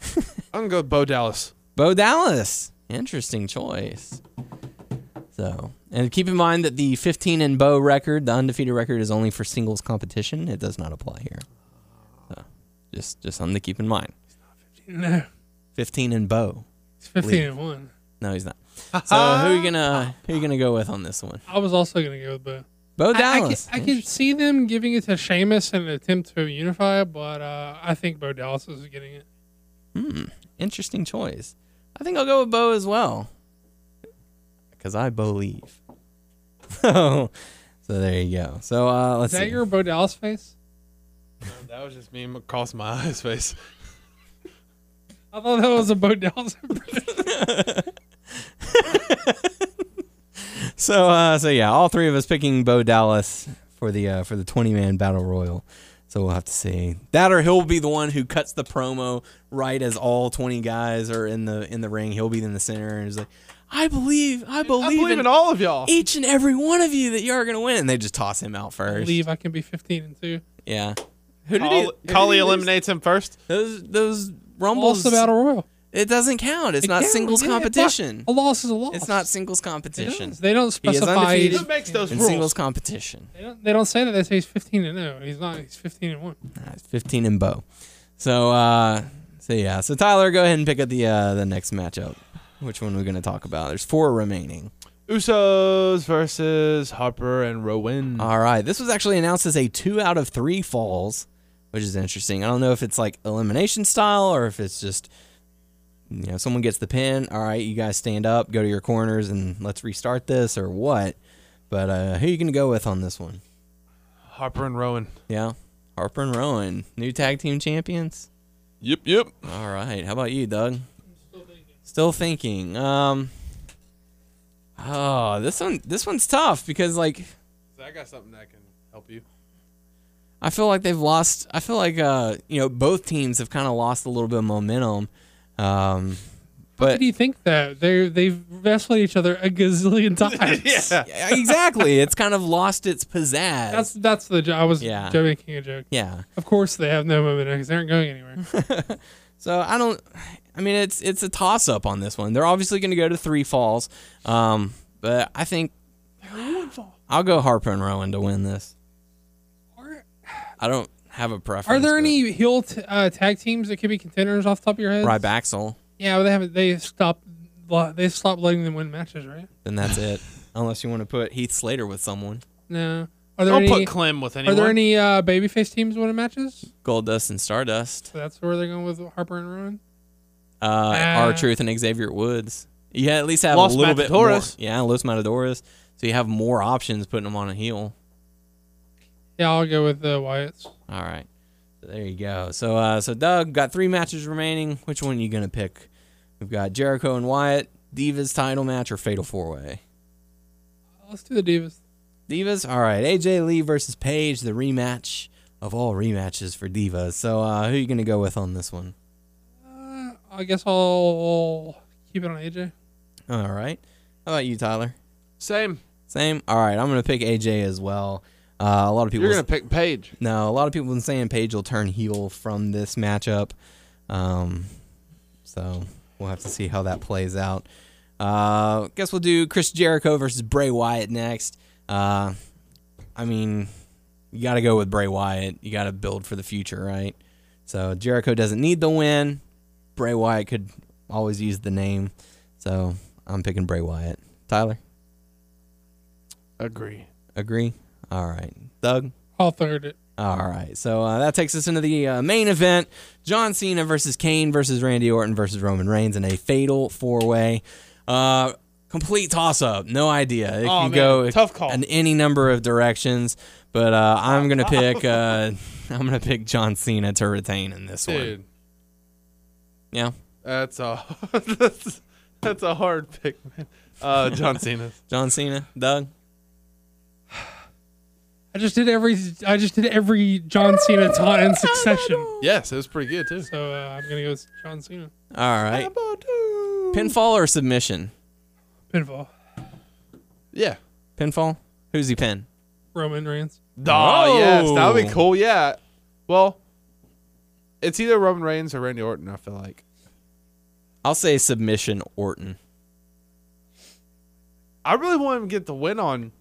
I'm going to go with Bo Dallas. Bo Dallas. Interesting choice. So, and keep in mind that the 15 and Bo record, the undefeated record, is only for singles competition. It does not apply here. So, just just something to keep in mind. No, 15 and Bo. it's fifteen and one. No, he's not. So who are you gonna who are you gonna go with on this one? I was also gonna go with Bo. Bo I, I, can, Dallas. I can see them giving it to Sheamus in an attempt to unify, but uh, I think Bo Dallas is getting it. Hmm, interesting choice. I think I'll go with Bo as well. Because I believe. so, so there you go. So uh, let's Is that see. your Bo Dallas face? that was just me across my eyes face. I thought that was a Bo Dallas. So uh, so yeah, all three of us picking Bo Dallas for the uh, for the twenty man battle royal. So we'll have to see that, or he'll be the one who cuts the promo right as all twenty guys are in the in the ring. He'll be in the center and he's like, "I believe, I believe, I believe in all of y'all. each and every one of you that you're gonna win." And they just toss him out first. I first. believe I can be 15 and 2. Yeah. Who did Col- he? who did Khali he eliminates him first. those those rumbles. Lost battle royal. It doesn't count. It's It not counts. singles Yeah, competition. A loss is a loss. It's not singles competition. They don't specify. undefeated. Who makes those In rules? singles competition. They don't, they don't say that. They say he's 15 and 0. He's not. He's 15 and 1. Uh, it's 15 and Bo. So uh so yeah. So Tyler, go ahead and pick up the uh the next matchup. Which one are we're gonna talk about? There's four remaining. Usos versus Harper and Rowan. All right. This was actually announced as a two out of three falls, which is interesting. I don't know if it's like elimination style or if it's just you know, someone gets the pin. All right, you guys stand up, go to your corners, and let's restart this or what. But uh who are you gonna go with on this one? Harper and Rowan. Yeah. Harper and Rowan, new tag team champions. Yep, yep. All right. How about you, Doug? Still thinking. Um. Oh, this one. This one's tough because like So I got something that can help you. I feel like they've lost. I feel like uh you know both teams have kind of lost a little bit of momentum. Um, How but do you think that they they've wrestled each other a gazillion times? yeah. Yeah, exactly, it's kind of lost its pizzazz. That's that's the. jo- I was Yeah. making a joke. yeah. Of course they have no momentum because they aren't going anywhere. So I don't. I mean, it's it's a toss up on this one. They're obviously going to go to three falls. Um, but I think I'll go Harper and Rowan to win this. Are, I don't have a preference. are there any heel t- uh, tag teams that could be contenders off the top of your head? RybAxel? Yeah, but they haven't. They stopped. They stopped letting them win matches, right? Then that's it. Unless you want to put Heath Slater with someone. No. Are there Don't any? put Clem with anyone. are there any uh, babyface teams winning matches? Goldust and Stardust. So that's where they're going with Harper and Rowan. Uh, Ah. Truth and Xavier Woods. You at least have Los a little bit more. Yeah, Los Matadores. So you have more options putting them on a heel. Yeah, I'll go with the Wyatts. All right. So there you go. So uh, so Doug got three matches remaining. Which one are you gonna pick? We've got Jericho and Wyatt, Divas title match, or Fatal Four Way. Let's do the Divas. Divas. All right. AJ Lee versus Paige, the rematch of all rematches for Divas. So uh, who are you gonna go with on this one? I guess I'll keep it on AJ. All right. How about you, Tyler? Same. Same. All right. I'm gonna pick AJ as well. Uh, a lot of people. You're gonna pick Paige. No, a lot of people have been saying Paige will turn heel from this matchup. Um, so we'll have to see how that plays out. Uh, guess we'll do Chris Jericho versus Bray Wyatt next. Uh, I mean, you got to go with Bray Wyatt. You got to build for the future, right? So Jericho doesn't need the win. Bray Wyatt could always use the name. So I'm picking Bray Wyatt. Tyler, Agree. agree? All right. Doug? I'll third it. All right, so uh, that takes us into the uh, main event: John Cena versus Kane versus Randy Orton versus Roman Reigns in a fatal four-way. Uh, complete toss-up. No idea. It Oh, can man, go tough call. in any number of directions, but uh, I'm gonna pick. Uh, I'm gonna pick John Cena to retain in this one. Dude, Yeah, that's a that's, that's a hard pick, man. Uh, John Cena. John Cena. Doug. I just did every. I just did every John Cena taunt in succession. Yes, it was pretty good too. So uh, I'm gonna go with John Cena. All right. Pinfall or submission? Pinfall. Yeah. Pinfall. Who's he pin? Roman Reigns. Oh, yes, that would be Oh. cool. Yeah. Well, it's either Roman Reigns or Randy Orton. I feel like. I'll say submission Orton. I really want him to get the win on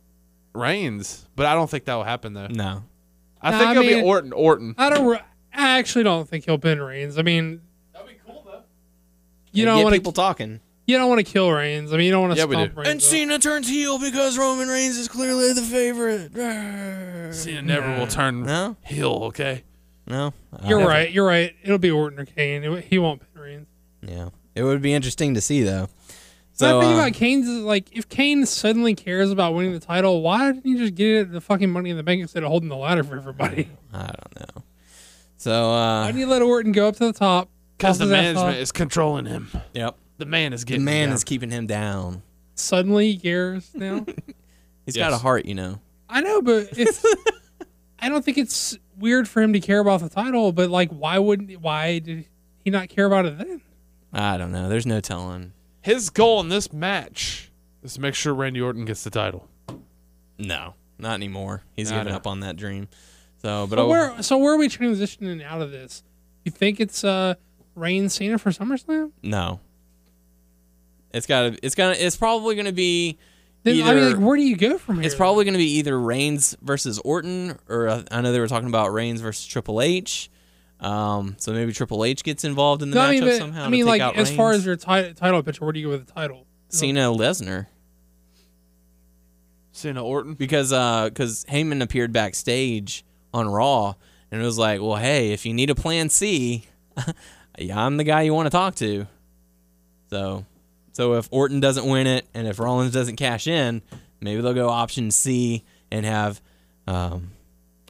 Reigns, but I don't think that will happen though. No. I Nah, think I it'll be Orton. Orton. I don't. re- I actually don't think he'll pin Reigns. I mean, That'd be cool though. you don't want people to. talking. You don't want to kill Reigns. I mean, you don't want to Yeah, we stomp do. Reigns. And up. Cena turns heel because Roman Reigns is clearly the favorite. Cena never will turn No, heel. Okay. No. You're right. You're right. It'll be Orton or Kane. It- he won't pin Reigns. Yeah, it would be interesting to see though. So So the thing uh, about Kane's is like, if Kane suddenly cares about winning the title, why didn't he just get it the fucking Money in the Bank instead of holding the ladder for everybody? I don't know. So uh, Why didn't you let Orton go up to the top? Because the management is controlling him. yep, The man is getting. the man down. is keeping him down. suddenly he cares now. He's got a heart, you know. I know, but it's. I don't think it's weird for him to care about the title, but like, why wouldn't? Why did he not care about it then? I don't know. There's no telling. His goal in this match is to make sure Randy Orton gets the title. No, not anymore. He's I given up on that dream. So, but So I'll- where? So where are we transitioning out of this? You think it's uh Reigns Cena for SummerSlam? no, it's got to. It's gonna. It's probably gonna be. Then I mean, like, where do you go from here? it's probably going to be either Reigns versus Orton, or uh, I know they were talking about Reigns versus Triple H. Um, so maybe Triple H gets involved in the No, I matchup mean, but, somehow. I to mean, take like out as far as your ti- title picture, where do you go with the title? Cena Lesnar, Cena Orton. because because Heyman appeared backstage on Raw and it was like, well, hey, if you need a plan C, yeah, I'm the guy you want to talk to. So, so if Orton doesn't win it and if Rollins doesn't cash in, maybe they'll go option C and have um,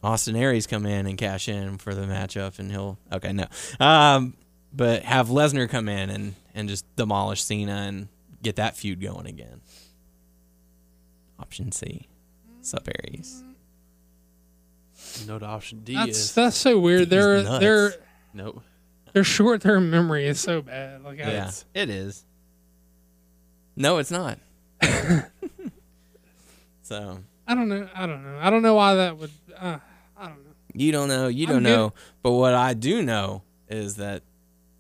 Austin Aries come in and cash in for the matchup, and he'll okay, no, um, but have Lesnar come in and and just demolish Cena and get that feud going again. Option C. Sup Aries. You know what option D That's is. that's so weird. Their nuts. their Nope. their short term memory is so bad. Like, I, Yeah, it is. No, it's not. so I don't know. I don't know. I don't know why that would. Uh, I don't know. you don't know, you I'm don't good. know. But what I do know is that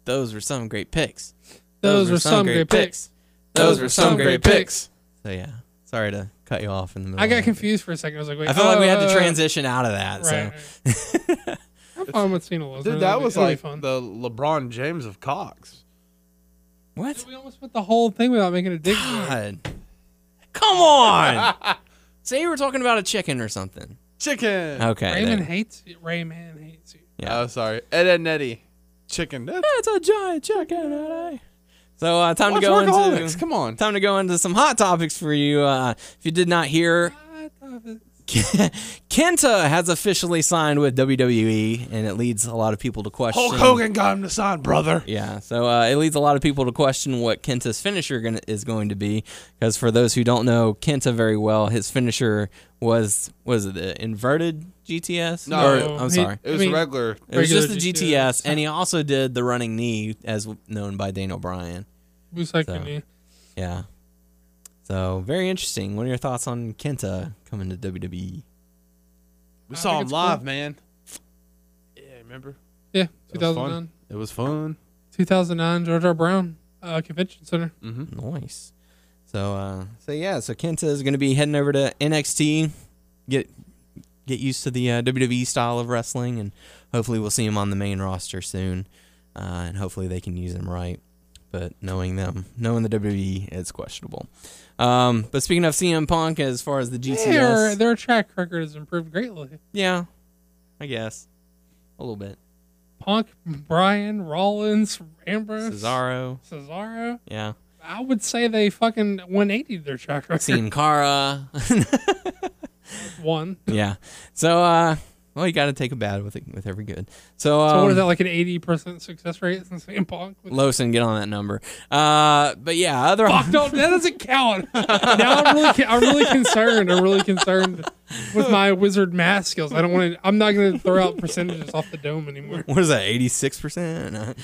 those were some great picks. Those were some great picks. Those were some great picks. So yeah, sorry to cut you off in the middle. I got that. confused for a second. I was like, wait. I feel like we had to uh, transition out of that. Right. So right. I'm fine with Cena Lesnar. Dude, It'll that was like fun. the LeBron James of Cox. What? We almost put the whole thing without making a dig. God. Come on. Say you were talking about a chicken or something. Chicken. Okay. Raymond there. hates you. Rayman hates you. Yeah. Oh, sorry. Ed, Ed, and Eddie. Chicken. That's, It's a giant chicken. eh? So uh, time Watch to go into Come on. time to go into some hot topics for you. Uh, if you did not hear, I thought it- Kenta has officially signed with WWE, and it leads a lot of people to question. Hulk Hogan got him to sign, brother. Yeah, so uh, it leads a lot of people to question what Kenta's finisher gonna, is going to be. Because for those who don't know Kenta very well, his finisher was was it the inverted GTS? No, Or- I'm he- sorry, It was I mean- regular. it was just the GTS, GTS. and he also did the running knee, as known by Daniel Bryan. Busai So. Kuni. Yeah. So very interesting. What are your thoughts on Kenta coming to? WWE? We I saw think him live, cool. man. Yeah, remember? Yeah, It 2009. It was fun. 2009, George R. Brown uh, Convention Center. Mm-hmm. Nice. So uh so yeah, so Kenta is going to be heading over to NXT, get get used to the uh, WWE style of wrestling, and hopefully we'll see him on the main roster soon, uh, and hopefully they can use him right. But knowing them, knowing the WWE, it's questionable. Um, but speaking of CM Punk, as far as the GTS, Their, their track record has improved greatly. yeah, I guess a little bit. Punk, Bryan, Rollins, Ambrose, Cesaro, Cesaro. yeah, I would say they fucking 180 their track record. Sin Cara. One. Yeah. So, uh, well, you got to take a bad with it, with every good. So, um, So what is that like an 80% success rate since CM Punk? With get on that number. Uh, but yeah, other Fuck, don't, that doesn't count. now I'm really, I'm really concerned. I'm really concerned with my wizard math skills. I don't want to. I'm not going to throw out percentages off the dome anymore. what is that? Eighty six percent.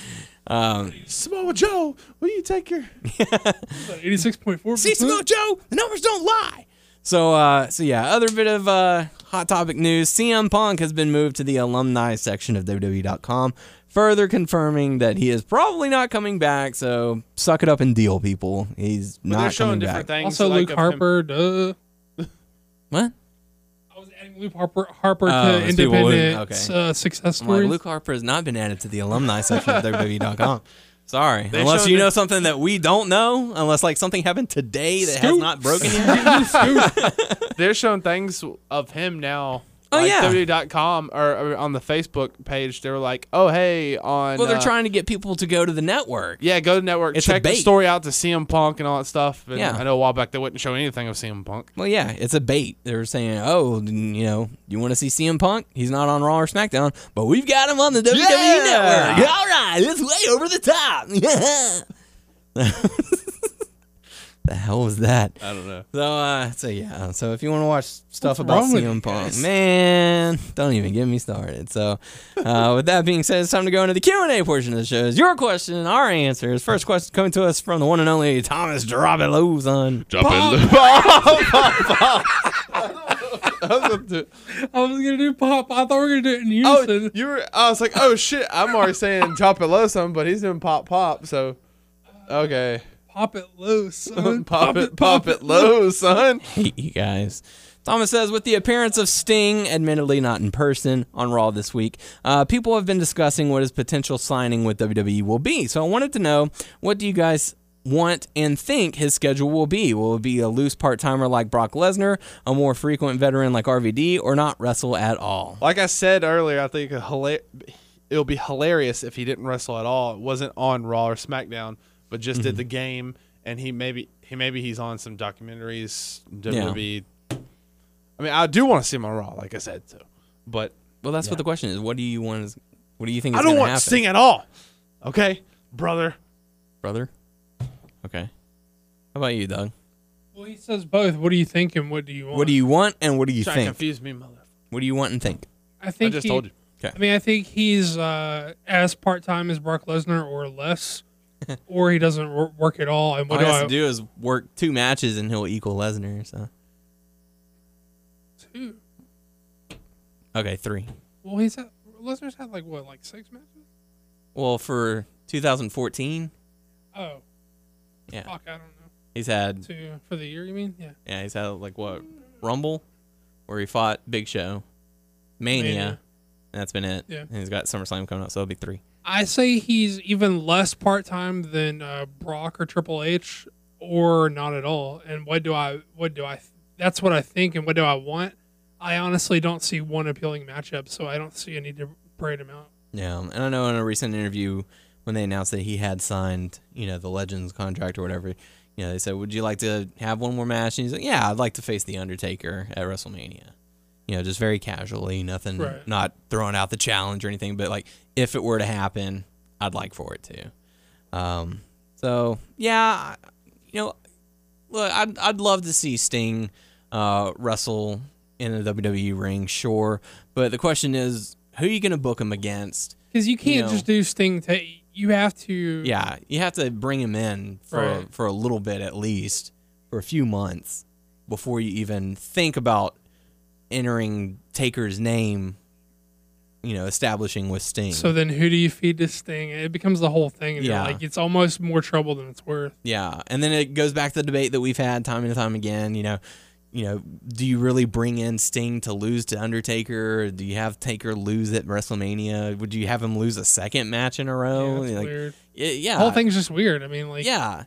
Um, Samoa Joe, will you take your. 86.4. see, Samoa Joe, the numbers don't lie. So, uh, so yeah, other bit of uh, hot topic news: CM Punk has been moved to the alumni section of WWE.com, further confirming that he is probably not coming back. So, suck it up and deal, people. He's But they're not showing coming different back. things. Also, like Luke of him- Harper. Duh. What? I was adding Luke Harper, Harper Oh, to those independent okay. uh, success I'm like, stories. Luke Harper has not been added to the alumni section of WWE.com. Sorry. They unless you it- know something that we don't know, unless like something happened today that has not broken yet. They're showing things of him now. Oh, like yeah. WWE.com or, or on the Facebook page, they were like, "Oh hey, on well, they're uh, trying to get people to go to the network. Yeah, go to the network, It's a check the story out to CM Punk and all that stuff. And Yeah. I know a while back they wouldn't show anything of CM Punk. Well, yeah, it's a bait. They're saying, oh, you know, you want to see CM Punk? He's not on Raw or SmackDown, but we've got him on the WWE Yeah. network. All right, it's way over the top. The hell was that? I don't know. So, uh, so yeah. So if you want to watch stuff What's about wrong CM Punk, guys? man, don't even get me started. So, uh, with that being said, it's time to go into the Q and A portion of the show. It's your question, our answers. First question coming to us from the one and only Thomas Drop It Lozon. Jump in. I was gonna do pop. I thought we were gonna do it in Oh, you were. I was like, oh shit. I'm already saying chop it low some, but he's doing pop pop. So, okay, pop it low, son. pop it, pop it low, son. hate you guys. Thomas says, with the appearance of Sting, admittedly not in person, on Raw this week, uh, people have been discussing what his potential signing with WWE will be. So I wanted to know, what do you guys want and think his schedule will be? Will it be a loose part timer like Brock Lesnar, a more frequent veteran like RVD, or not wrestle at all? Like I said earlier, I think a hila- it'll be hilarious if he didn't wrestle at all. It wasn't on Raw or SmackDown, but just Mm-hmm. did the game, and he maybe he maybe he's on some documentaries. WWE. I mean, I do want to see him on Raw, like I said. So, but Well, that's what the question is. What do you want? Is, what do you think is I don't gonna want happen, Sting at all. Okay, brother. brother? Okay. How about you, Doug? Well, he says both. What do you think and what do you want? What do you want and what do you Trying think? confuse me, mother. What do you want and think? I think I just he- told you. Okay. I mean, I think he's uh, as part time as Brock Lesnar or less, or he doesn't work at all. And All what he has I to do is work two matches and he'll equal Lesnar. So Two. okay, three. Well, he's had, Lesnar's had like what, like six matches? Well, for 2014, Oh, yeah, fuck, I don't know. he's had Two for the year, you mean? Yeah. yeah he's had like what Rumble, where he fought Big Show, Mania, Mania. and that's been it. Yeah. and he's got SummerSlam coming up, so it'll be three. I say he's even less part time than uh, Brock or Triple H, or not at all. And what do I? What do I? That's what I think. And what do I want? I honestly don't see one appealing matchup, so I don't see a need to parade him out. Yeah, and I know in a recent interview when they announced that he had signed, you know, the Legends contract or whatever, you know, they said, "Would you like to have one more match?" And he's like, "Yeah, I'd like to face the Undertaker at WrestleMania." You know, just very casually, nothing, Right. not throwing out the challenge or anything, but like if it were to happen, I'd like for it to. Um, so yeah, you know, look, I'd I'd love to see Sting uh, wrestle in a WWE ring, sure, but the question is, who are you going to book him against? Because you can't know. just do Sting. Ta- you have to. Yeah, you have to bring him in for Right. for a little bit at least, for a few months, before you even think about entering Taker's name. You know, establishing with Sting. So then, who do you feed to Sting? It becomes the whole thing. And Yeah. like it's almost more trouble than it's worth. Yeah, and then it goes back to the debate that we've had time and time again. You know, you know, do you really bring in Sting to lose to Undertaker? Do you have Taker lose at WrestleMania? Would you have him lose a second match in a Yeah, row? it's Like, weird. y- yeah, The whole thing's just weird. I mean, like, Yeah,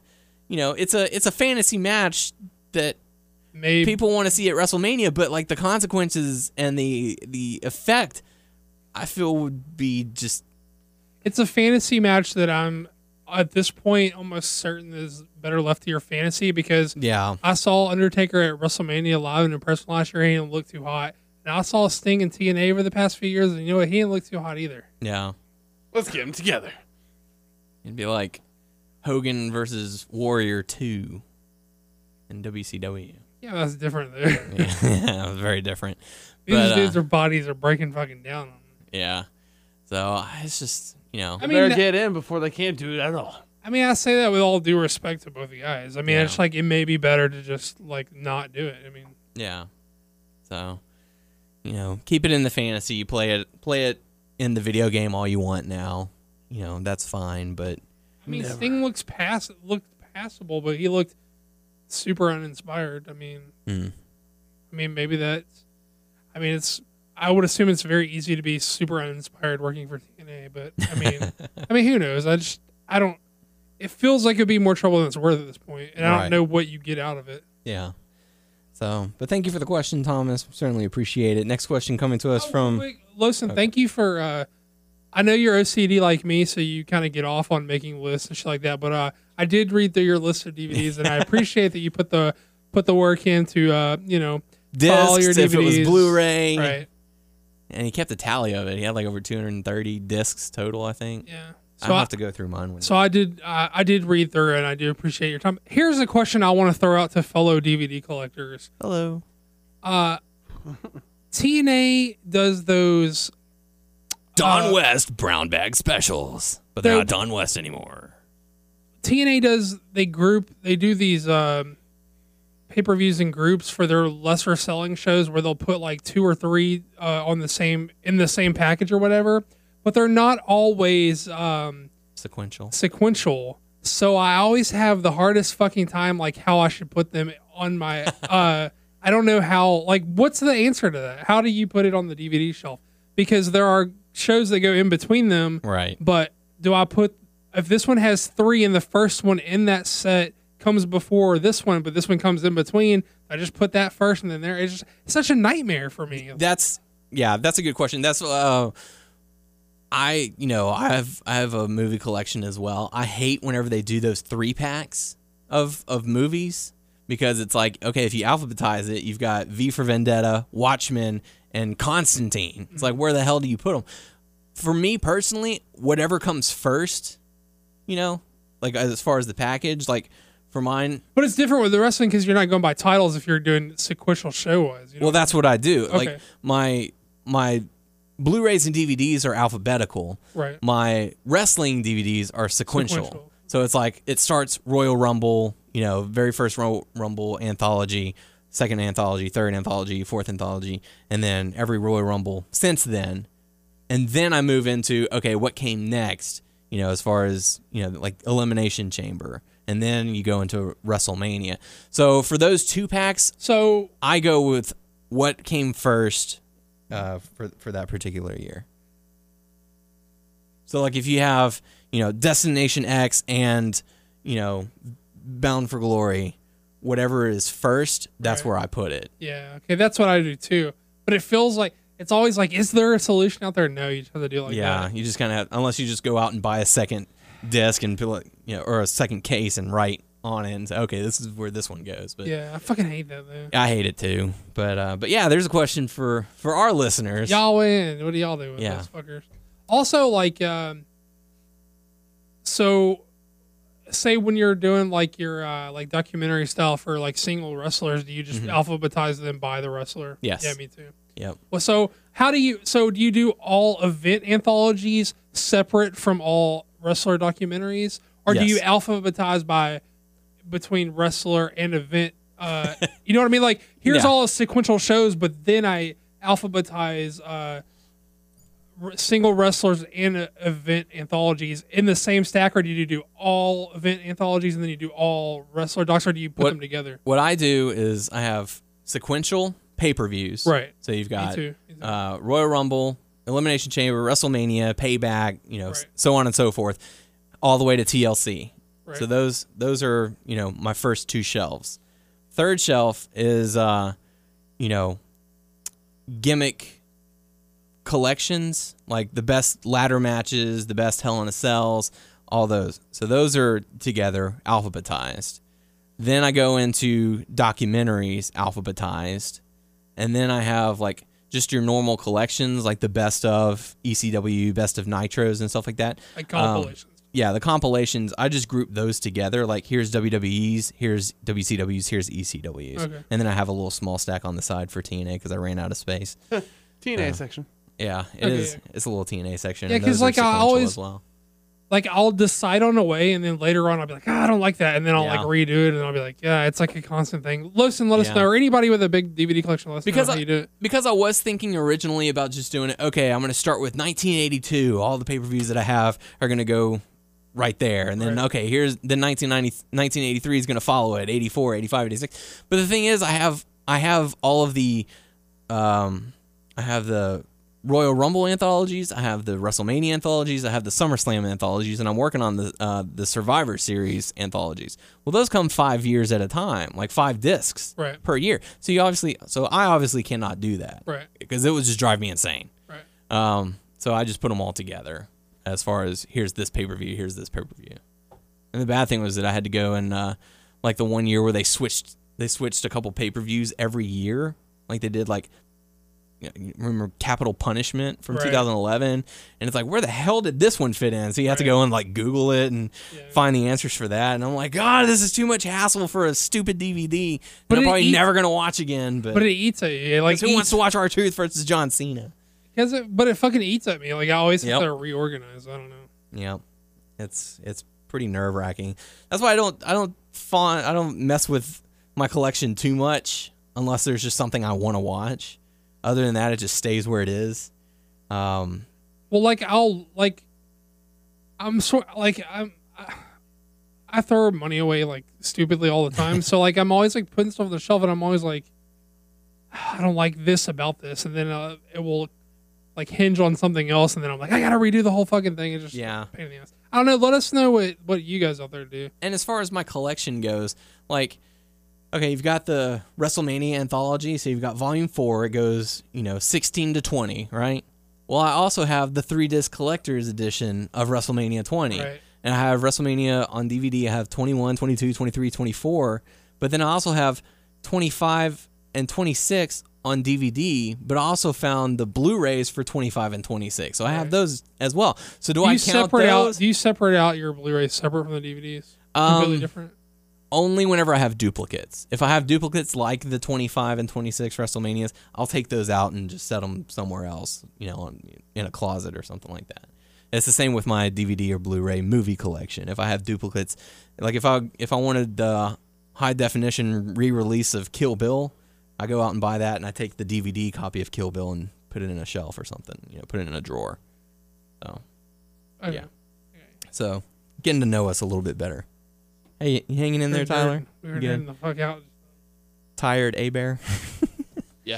you know, it's a it's a fantasy match that maybe people want to see at WrestleMania, but like the consequences and the the effect, I feel would be just it's a fantasy match that I'm at this point almost certain is better left to your fantasy because yeah, I saw Undertaker at WrestleMania live in person last year. He didn't look too hot. And I saw Sting in TNA over the past few years, and you know what? He didn't look too hot either. yeah. Let's get them together. It'd be like Hogan versus Warrior Two in WCW. Yeah, that's different there. yeah, it was very different. These But, uh, dudes, their bodies are breaking fucking down. Yeah, so it's just you know, I I mean, better that- get in before they can't do it at all. I mean, I say that with all due respect to both the guys. I mean, Yeah. it's like it may be better to just like not do it. I mean, yeah. So you know, keep it in the fantasy. You play it, play it in the video game all you want now. You know, that's fine. But I mean, Never. Sting looks pass looked passable, but he looked super uninspired. I mean, mm, I mean, maybe that's. I mean, it's. I would assume it's very easy to be super uninspired working for TNA, but I mean, I mean, who knows? I just, I don't. It feels like it'd be more trouble than it's worth at this point, and I don't know what you get out of it. yeah. So, but thank you for the question, Thomas. Certainly appreciate it. Next question coming to us Oh, from wait, Lawson, thank you for. uh I know you're OCD like me, so you kind of get off on making lists and shit like that. But uh, I did read through your list of DVDs, and I appreciate that you put the put the work in to uh, you know, discs. your If it was DVDs. Blu-ray, right? and he kept a tally of it. He had like over 230 discs total, I think. Yeah. So I'll I- have to go through mine. So I did. Uh, I did read through, and I do appreciate your time. Here's a question I want to throw out to fellow DVD collectors. Hello. Uh, TNA does those. Don Uh, West brown bag specials, but they're they're- not Don West anymore. TNA does. They group. They do these um, pay per views in groups for their lesser selling shows, where they'll put like two or three uh, on the same in the same package or whatever. But they're not always. Um, Sequential. sequential. So I always have the hardest fucking time like how I should put them on my uh I don't know how like what's the answer to that? How do you put it on the DVD shelf? Because there are shows that go in between them, Right. but do I put if this one has 3 and the first one in that set comes before this one, but this one comes in between, I just put that first and then there. It's just it's such a nightmare for me. That's yeah, that's a good question. That's uh I you know, I have I have a movie collection as well. I hate whenever they do those three packs of of movies because it's like, okay, if you alphabetize it, you've got V for Vendetta, Watchmen, and Constantine. It's like where the hell do you put them? For me personally, whatever comes first, you know, like as far as the package, like for mine, But it's different with the wrestling because you're not going by titles if you're doing sequential show wise. You know? Well, that's what I do. Like Okay. my my Blu-rays and DVDs are alphabetical. Right. My wrestling DVDs are sequential. Sequential. So it's like it starts Royal Rumble, you know, very first Royal Rumble anthology, second anthology, third anthology, fourth anthology, and then every Royal Rumble since then. And then I move into okay, what came next? You know, as far as you know, like Elimination Chamber, and then you go into WrestleMania. So for those two packs, so I go with what came first uh, for for that particular year. So like if you have you know Destination X and you know Bound for Glory, whatever is first, that's Right. where I put it. Yeah, okay, that's what I do too. But it feels like it's always like, is there a solution out there? No, you just have to do it like yeah, that. you just kind of unless you just go out and buy a second disc and put it, you know or a second case and write on it and say okay this is where this one goes. But Yeah, I fucking hate that though. I hate it too. But uh, but yeah, there's a question for for our listeners. Y'all win. What do y'all do with Yeah. those fuckers? Also, like, um, so say when you're doing like your uh, like documentary style for like single wrestlers, do you just alphabetize them by the wrestler? Mm-hmm. Yes. Yeah, me too. Yep. Well, so how do you? So do you do all event anthologies separate from all wrestler documentaries, or do you alphabetize by between wrestler and event? Uh, you know what I mean? Like here's Yeah. all sequential shows, but then I alphabetize uh, single wrestlers and event anthologies in the same stack, or do you do all event anthologies and then you do all wrestler docs, or do you put What- them together? What I do is I have sequential pay per views. Right. So you've got. Uh, Royal Rumble, Elimination Chamber, WrestleMania, Payback, you know, Right. so on and so forth, all the way to TLC. Right. So those those are you know my first two shelves. Third shelf is uh, you know gimmick collections like the best ladder matches, the best Hell in a Cells, all those. So those are together alphabetized. Then I go into documentaries alphabetized. And then I have like just your normal collections, like the best of ECW, best of Nitros, and stuff like that. like Um, compilations. yeah, the compilations, I just group those together. Like here's WWE's, here's WCW's, here's ECW's. Okay. And then I have a little small stack on the side for TNA because I ran out of space. TNA section. Yeah, it Okay, is. It's a little TNA section. Yeah, and 'cause, those like, I always- well. like I'll decide on a way, and then later on I'll be like, "Ah, I don't like that, and then I'll Yeah. like redo it, and I'll be like, yeah, it's like a constant thing. Listen, let us know, or anybody with a big DVD collection, let us Because know how I- you do it. because I was thinking originally about just doing it. Okay, I'm going to start with 1982. All the pay per views that I have are going to go right there, and then Right. okay, here's the 1990 1983 is going to follow it. 84, 85, 86. But the thing is, I have I have all of the, um, I have the Royal Rumble anthologies. I have the WrestleMania anthologies. I have the SummerSlam anthologies, and I'm working on the uh, the Survivor Series anthologies. Well, those come five years at a time, like five discs Right. per year. So you obviously, so I obviously cannot do that, Right. Because it would just drive me insane. Right. Um, so I just put them all together as far as here's this pay per view, here's this pay per view. And the bad thing was that I had to go and uh, like the one year where they switched, they switched a couple pay per views every year, like they did like you know, you remember Capital Punishment from Right. 2011, and it's like, where the hell did this one fit in? So you have to go and like Google it and Yeah. find the answers for that. And I'm like, God, this is too much hassle for a stupid DVD. But I'm probably eats- never gonna watch again. But, But it eats at you. Like who wants to watch R-Truth versus John Cena? Because it, but it fucking eats at me. Like I always have to reorganize. I don't know. Yeah, it's it's pretty nerve wracking. That's why I don't I don't fawn I don't mess with my collection too much unless there's just something I want to watch. Other than that, it just stays where it is. Um, Well, like I'll like, I'm sort like I'm. I, I throw money away like stupidly all the time. so like I'm always like putting stuff on the shelf, and I'm always like, I don't like this about this, and then uh, it will like hinge on something else, and then I'm like, I gotta redo the whole fucking thing. It's just Yeah. pain in the ass. I don't know. Let us know what what you guys out there do. and as far as my collection goes, like, okay, you've got the WrestleMania anthology, so you've got Volume Four. It goes, you know, sixteen to twenty, right? Well, I also have the three disc collector's edition of WrestleMania 20. Right. And I have WrestleMania on DVD. I have 21, 22, 23, 24. But then I also have 25 and 26 on DVD, but I also found the Blu-rays for 25 and 26. So I have those as well. So do, Do I count separate out? those? Do you separate out your Blu-rays separate from the DVDs? Um, Completely different. Only whenever I have duplicates. If I have duplicates like the 25 and 26 WrestleManias, I'll take those out and just set them somewhere else, you know, in a closet or something like that. It's the same with my DVD or Blu-ray movie collection. If I have duplicates, like if I if I wanted the high definition re-release of Kill Bill, I go out and buy that and I take the DVD copy of Kill Bill and put it in a shelf or something, you know, put it in a drawer. So, oh, Okay. yeah. so getting to know us a little bit better. Hey, you hanging in there, Tyler? nerding- We're getting the fuck out. Tired, A Bear?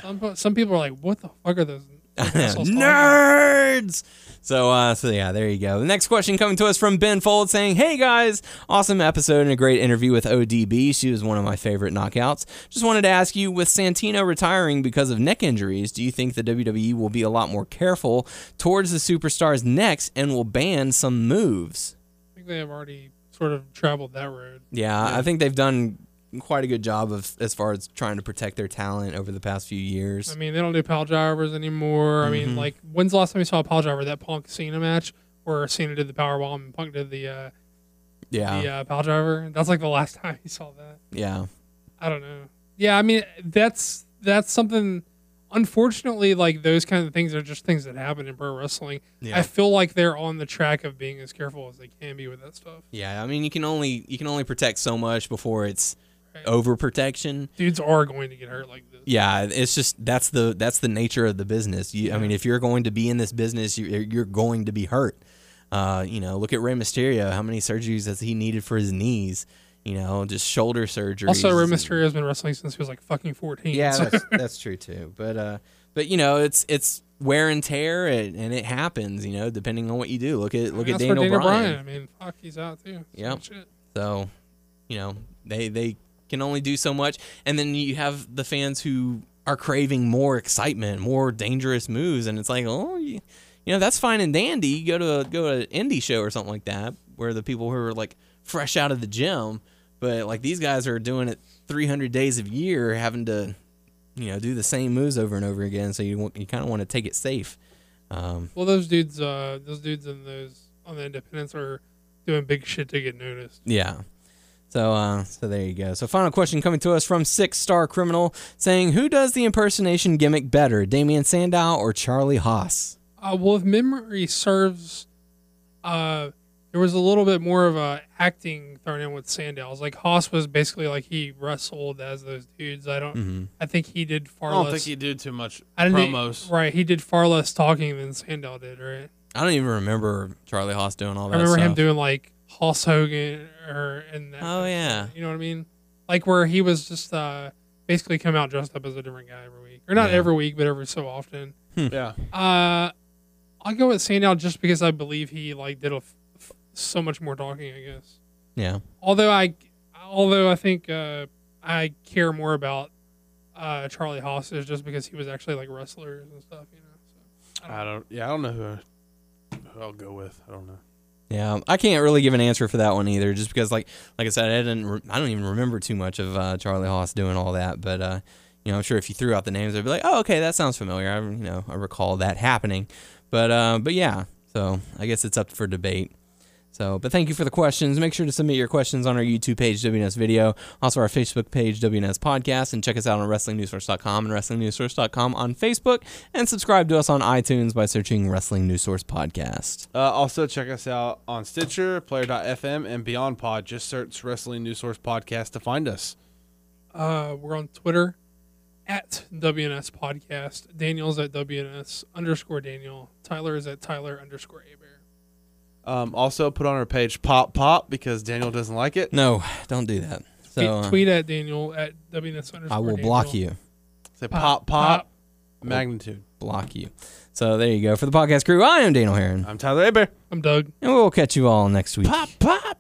Some, some people are like, "What the fuck are those?" assholes? Nerds. So, uh, so yeah, there you go. The next question coming to us from Ben Fold saying, "Hey guys, awesome episode and a great interview with ODB. She was one of my favorite knockouts. Just wanted to ask you, with Santino retiring because of neck injuries, do you think the WWE will be a lot more careful towards the superstar's necks and will ban some moves?" I think they have already sort of traveled that road. Yeah, I think they've done quite a good job of as far as trying to protect their talent over the past few years. I mean, they don't do pile drivers anymore. I Mm-hmm. mean, like, when's the last time you saw a pile driver? That Punk Cena match where Cena did the power bomb and Punk did the uh, yeah, the uh, pile driver. That's like the last time you saw that. yeah. I don't know. Yeah, I mean, that's that's something. Unfortunately, like those kind of things are just things that happen in pro wrestling. Yeah. I feel like they're on the track of being as careful as they can be with that stuff. Yeah, I mean you can only you can only protect so much before it's Right. overprotection. Dudes are going to get hurt like this. Yeah, it's just that's the that's the nature of the business. You, I mean, if you're going to be in this business, you're, you're going to be hurt. Uh, you know, look at Rey Mysterio. How many surgeries has he needed for his knees? You know, just shoulder surgery. Also, Rey Mysterio has been wrestling since he was like fucking fourteen. Yeah, so- that's, that's true too. But uh, but you know, it's it's wear and tear, and, and it happens. You know, depending on what you do. Look at look at That's for Daniel, Bryan. I mean, fuck, he's out too. Shit. So, you know, they they can only do so much, and then you have the fans who are craving more excitement, more dangerous moves, and it's like, oh, you, you know, that's fine and dandy. You go to a, go to an indie show or something like that, where the people who are like fresh out of the gym, but like these guys are doing it 300 days of year, having to, you know, do the same moves over and over again. So you want, you kind of want to take it safe. Um, Well, those dudes, uh, those dudes in those on the independents are doing big shit to get noticed. Yeah. So, uh, so there you go. So, final question coming to us from Six Star Criminal, saying, "Who does the impersonation gimmick better, Damien Sandow or Charlie Haas?" Uh, well, if memory serves, uh, there was a little bit more of a acting thrown in with Sandow's. Like Haas was basically like he wrestled as those dudes. I don't. Mm-hmm. I think he did far less. I don't less. think he did too much I didn't think- promos. right, he did far less talking than Sandow did. Right. I don't even remember Charlie Haas doing all that. I remember him doing like Haas Hogan or and that. Oh, kind yeah. shit, you know what I mean? Like where he was just uh, basically come out dressed up as a different guy every week, or not Yeah. every week, but every so often. Yeah. Uh, I'll go with Sandow just because I believe he like did a f- f- so much more talking. I guess. Yeah. Although I, although I think uh, I care more about uh, Charlie Haas is just because he was actually like wrestlers and stuff. You know. So, I don't. Yeah, I don't know who, who I'll go with. I don't know. Yeah, I can't really give an answer for that one either, just because, like, like I said, I didn't, re- I don't even remember too much of uh, Charlie Haas doing all that. But uh, you know, I'm sure if you threw out the names, they'd be like, oh, okay, that sounds familiar. I, you know, I recall that happening. But, uh, but yeah, so I guess it's up for debate. So, but thank you for the questions. Make sure to submit your questions on our YouTube page, WNS Video, also our Facebook page, WNS Podcast, and check us out on WrestlingNewsSource.com and WrestlingNewsSource.com on Facebook, and subscribe to us on iTunes by searching Wrestling News Source Podcast. Uh, also, check us out on Stitcher, Player.fm, and Beyond Pod. Just search Wrestling News Source Podcast to find us. Uh, we're on Twitter at WNS Podcast. Daniel's at WNS underscore Daniel. Tyler is at Tyler underscore Aber. Um, also, put on our page Pop Pop because Daniel doesn't like it. No, don't do that. So Tweet- uh, tweet at Daniel at WNS underscore I will Daniel. block you. Say Pop, Pop Pop, pop. magnitude. Block you. So there you go. For the podcast crew, I am Daniel Herron, I'm Tyler Aber. I'm Doug. and we'll catch you all next week. Pop Pop.